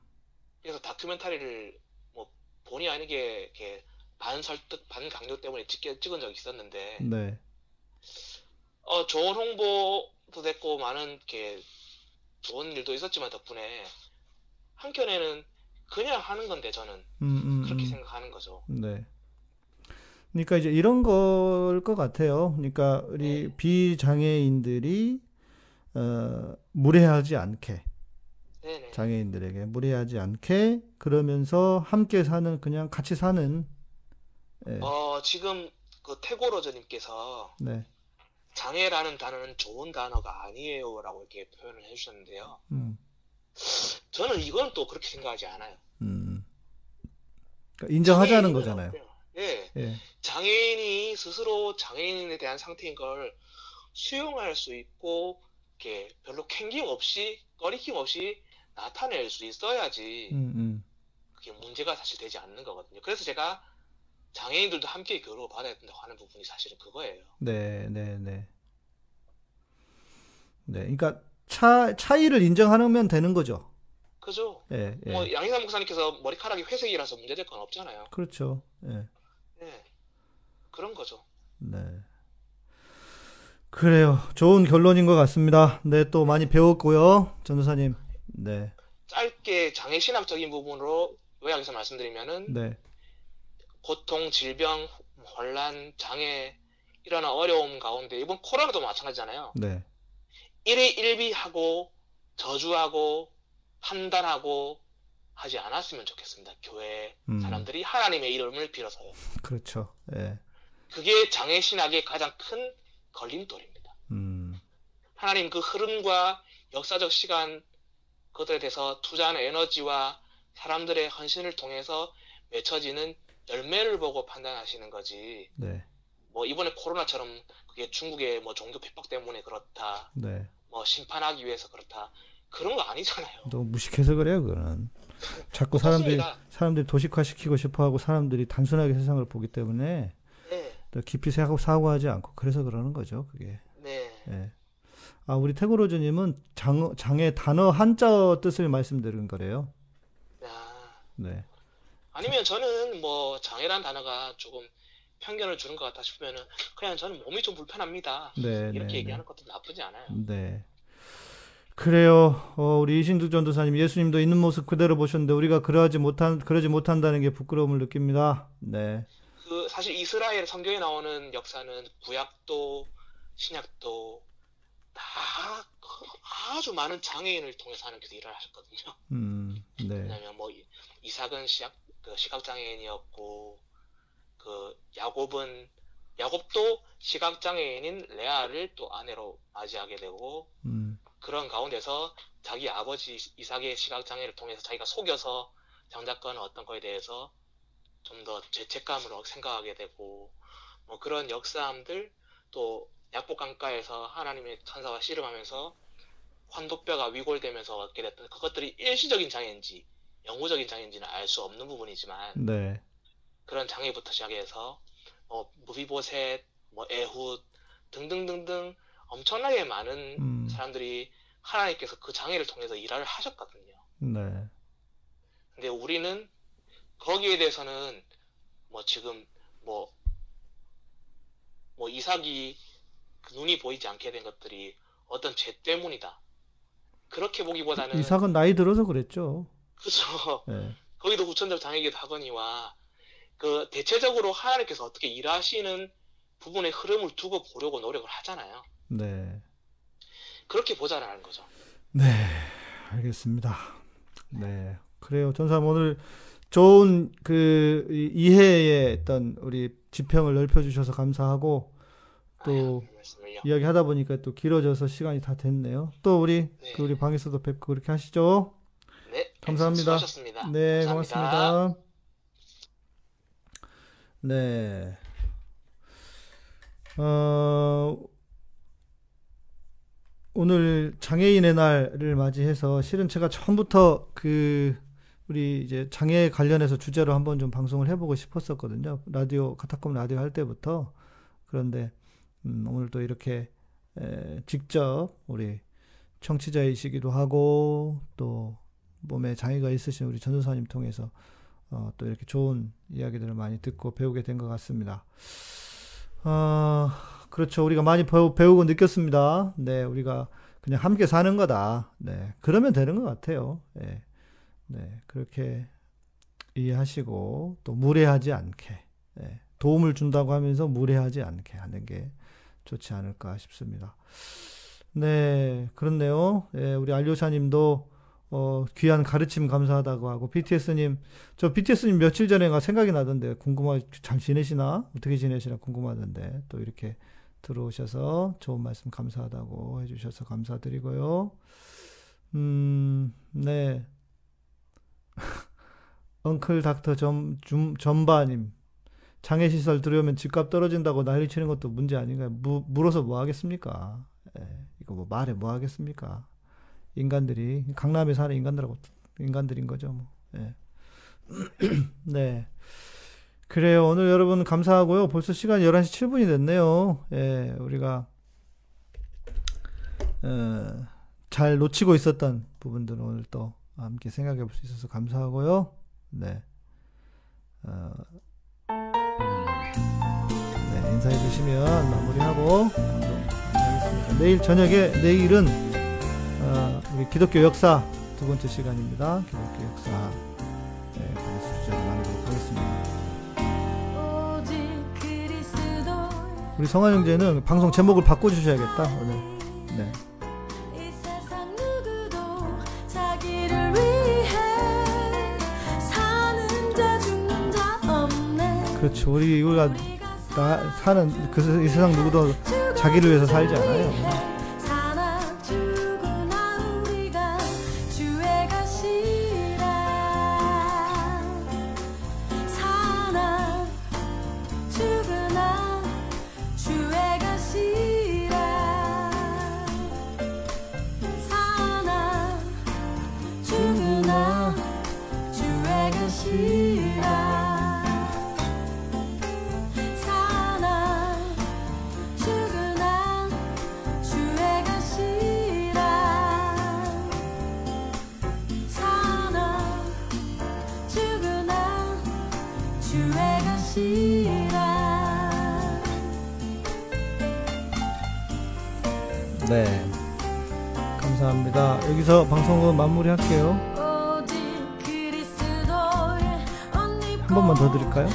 그래서 다큐멘터리를 뭐 본의 아니게 이렇게 반 설득 반강조 때문에 찍, 찍은 적이 있었는데 음. 네. 어 좋은 홍보도 됐고 많은 이렇게 좋은 일도 있었지만 덕분에 한켠에는 그냥 하는 건데 저는 음, 음, 그렇게 음. 생각하는 거죠. 네. 그러니까 이제 이런 걸 것 같아요. 그러니까 우리 네. 비장애인들이 어, 무례하지 않게 네네. 장애인들에게 무례하지 않게 그러면서 함께 사는 그냥 같이 사는 예, 어 지금 그 태고로저님께서 네. 장애라는 단어는 좋은 단어가 아니에요라고 이렇게 표현을 해주셨는데요. 음, 저는 이건 또 그렇게 생각하지 않아요. 음. 그러니까 인정하자는 거잖아요. 예, 예, 장애인이 스스로 장애인에 대한 상태인 걸 수용할 수 있고, 이렇게 별로 캥김 없이, 꺼리낌 없이 나타낼 수 있어야지, 음, 음. 그게 문제가 사실 되지 않는 거거든요. 그래서 제가 장애인들도 함께 교육을 받아야 된다고 하는 부분이 사실은 그거예요. 네, 네, 네. 네, 그러니까 차 차이를 인정하면 되는 거죠. 그죠? 예, 예. 뭐, 양희삼 목사님께서 머리카락이 회색이라서 문제될 건 없잖아요. 그렇죠. 예. 예. 그런 거죠. 네. 그래요. 좋은 결론인 것 같습니다. 네, 또 많이 배웠고요. 전도사님. 네, 짧게 장애 신학적인 부분으로 요약해서 말씀드리면은, 네, 고통, 질병, 혼란, 장애, 이런 어려움 가운데, 이번 코로나도 마찬가지잖아요. 네, 일희일비하고, 저주하고, 판단하고, 하지 않았으면 좋겠습니다. 교회 음. 사람들이 하나님의 이름을 빌어서요. 그렇죠. 예, 그게 장애 신학의 가장 큰 걸림돌입니다. 음, 하나님 그 흐름과 역사적 시간, 그것들에 대해서 투자하는 에너지와 사람들의 헌신을 통해서 맺혀지는 열매를 보고 판단하시는 거지. 네, 뭐 이번에 코로나처럼 그게 중국의 뭐 종교 핍박 때문에 그렇다, 네. 뭐 심판하기 위해서 그렇다 그런 거 아니잖아요. 너무 무식해서 그래요, 그거는. 자꾸 사람들이. 사람들이 도식화시키고 싶어하고 사람들이 단순하게 세상을 보기 때문에 네, 또 깊이 생각하고 사고하지 않고 그래서 그러는 거죠, 그게. 네, 예. 아, 우리 태고로즈님은 장, 장의 단어 한자 뜻을 말씀드린 거래요. 아, 네. 아니면 저는 뭐 장애란 단어가 조금 편견을 주는 것 같다 싶으면은 그냥 저는 몸이 좀 불편합니다. 네, 이렇게 네, 얘기하는 것도 나쁘지 않아요. 네. 그래요. 어, 우리 이신득 전도사님, 예수님도 있는 모습 그대로 보셨는데 우리가 그러지 못한 그러지 못한다는 게 부끄러움을 느낍니다. 네. 그 사실 이스라엘 성경에 나오는 역사는 구약도 신약도 다 아주 많은 장애인을 통해서 하나님께서 일을 하셨거든요. 음, 네. 왜냐면 뭐 이- 이삭은 시각 그 시각 장애인이었고 그 야곱은 야곱도 시각 장애인인 레아를 또 아내로 맞이하게 되고 음, 그런 가운데서 자기 아버지 이삭의 시각 장애를 통해서 자기가 속여서 장자권은 어떤 거에 대해서 좀 더 죄책감으로 생각하게 되고 뭐 그런 역사함들 또 약복 강가에서 하나님의 천사와 씨름하면서 환도뼈가 위골되면서 얻게 됐던 그것들이 일시적인 장애인지 영구적인 장애인지는 알 수 없는 부분이지만 네. 그런 장애부터 시작해서 뭐 무비보셋, 뭐 에훗 등등등등 엄청나게 많은 음, 사람들이 하나님께서 그 장애를 통해서 일을 하셨거든요. 네. 근데 우리는 거기에 대해서는 뭐 지금 뭐, 뭐 이삭이 그 눈이 보이지 않게 된 것들이 어떤 죄 때문이다. 그렇게 보기보다는 이삭은 나이 들어서 그랬죠. 그죠. 네. 거기도 후천적 장애기도 하거니와 그 대체적으로 하나님께서 어떻게 일하시는 부분의 흐름을 두고 보려고 노력을 하잖아요. 네. 그렇게 보자라는 거죠. 네. 알겠습니다. 네. 그래요. 전사님 오늘 좋은 그 이- 이해의 어떤 우리 지평을 넓혀주셔서 감사하고 또 아유, 별 말씀을요. 이야기 하다 보니까 또 길어져서 시간이 다 됐네요. 또 우리 네. 그 우리 방에서도 뵙고 그렇게 하시죠. 네, 감사합니다. 수고하셨습니다. 네, 감사합니다. 고맙습니다. 네. 어, 오늘 장애인의 날을 맞이해서 실은 제가 처음부터 그 우리 이제 장애 관련해서 주제로 한번 좀 방송을 해보고 싶었었거든요. 라디오 카타콤 라디오 할 때부터 그런데 음, 오늘 또 이렇게 에, 직접 우리 청취자이시기도 하고 또 몸에 장애가 있으신 우리 전도사님 통해서 어, 또 이렇게 좋은 이야기들을 많이 듣고 배우게 된 것 같습니다. 어, 그렇죠. 우리가 많이 배우, 배우 고 느꼈습니다. 네, 우리가 그냥 함께 사는 거다. 네, 그러면 되는 것 같아요. 네, 네, 그렇게 이해하시고 또 무례하지 않게 네, 도움을 준다고 하면서 무례하지 않게 하는 게 좋지 않을까 싶습니다. 네, 그렇네요. 예, 우리 알료샤님도 어, 귀한 가르침 감사하다고 하고 BTS님 저 BTS님 며칠 전에가 생각이 나던데 궁금하 잘 지내시나 어떻게 지내시나 궁금하던데 또 이렇게 들어오셔서 좋은 말씀 감사하다고 해주셔서 감사드리고요. 음, 네. 엉클 닥터 점, 줌, 전바님. 장애시설 들어오면 집값 떨어진다고 난리 치는 것도 문제 아닌가요? 무, 물어서 뭐 하겠습니까? 예, 이거 뭐 말해 뭐 하겠습니까? 인간들이, 강남에 사는 인간들하고, 인간들인 거죠, 뭐. 예. 네. 그래요. 오늘 여러분 감사하고요. 벌써 시간이 11시 7분이 됐네요. 예, 우리가, 어, 잘 놓치고 있었던 부분들을 오늘 또 함께 생각해 볼 수 있어서 감사하고요. 네. 어, 네, 인사해 주시면 마무리하고 하겠습니다. 내일 저녁에 내일은 어, 우리 기독교 역사 두 번째 시간입니다. 기독교 역사 네, 관해서 주제로 나누도록 하겠습니다. 우리 성한 형제는 방송 제목을 바꿔주셔야겠다 오늘. 네. 그렇죠. 우리 우리가 나 사는 그 이 세상 누구도 자기를 위해서 살지 않아요. 네. 감사합니다. 여기서 방송은 마무리할게요. 한 번만 더 드릴까요?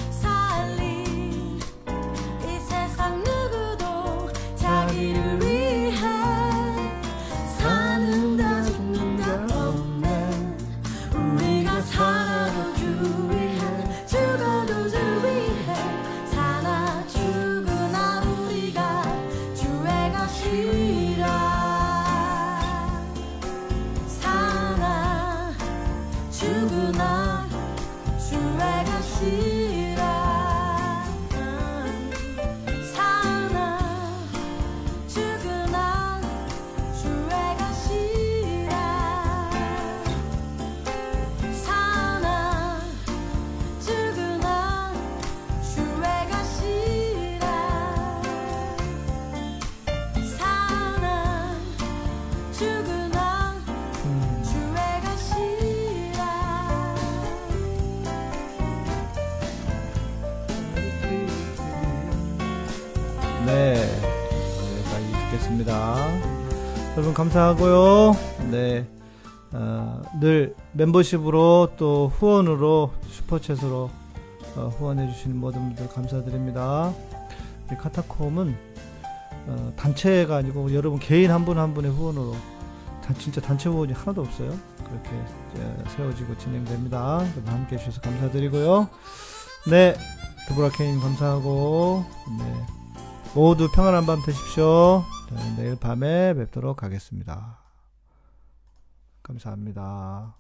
멤버십으로 또 후원으로 슈퍼챗으로 어, 후원해 주시는 모든 분들 감사드립니다. 이 카타콤은 어, 단체가 아니고 여러분 개인 한 분 한 분의 후원으로 단, 진짜 단체 후원이 하나도 없어요. 그렇게 세워지고 진행됩니다. 여러분 함께 해주셔서 감사드리고요. 네. 드보라케인 감사하고 네. 모두 평안한 밤 되십시오. 내일 밤에 뵙도록 하겠습니다. 감사합니다.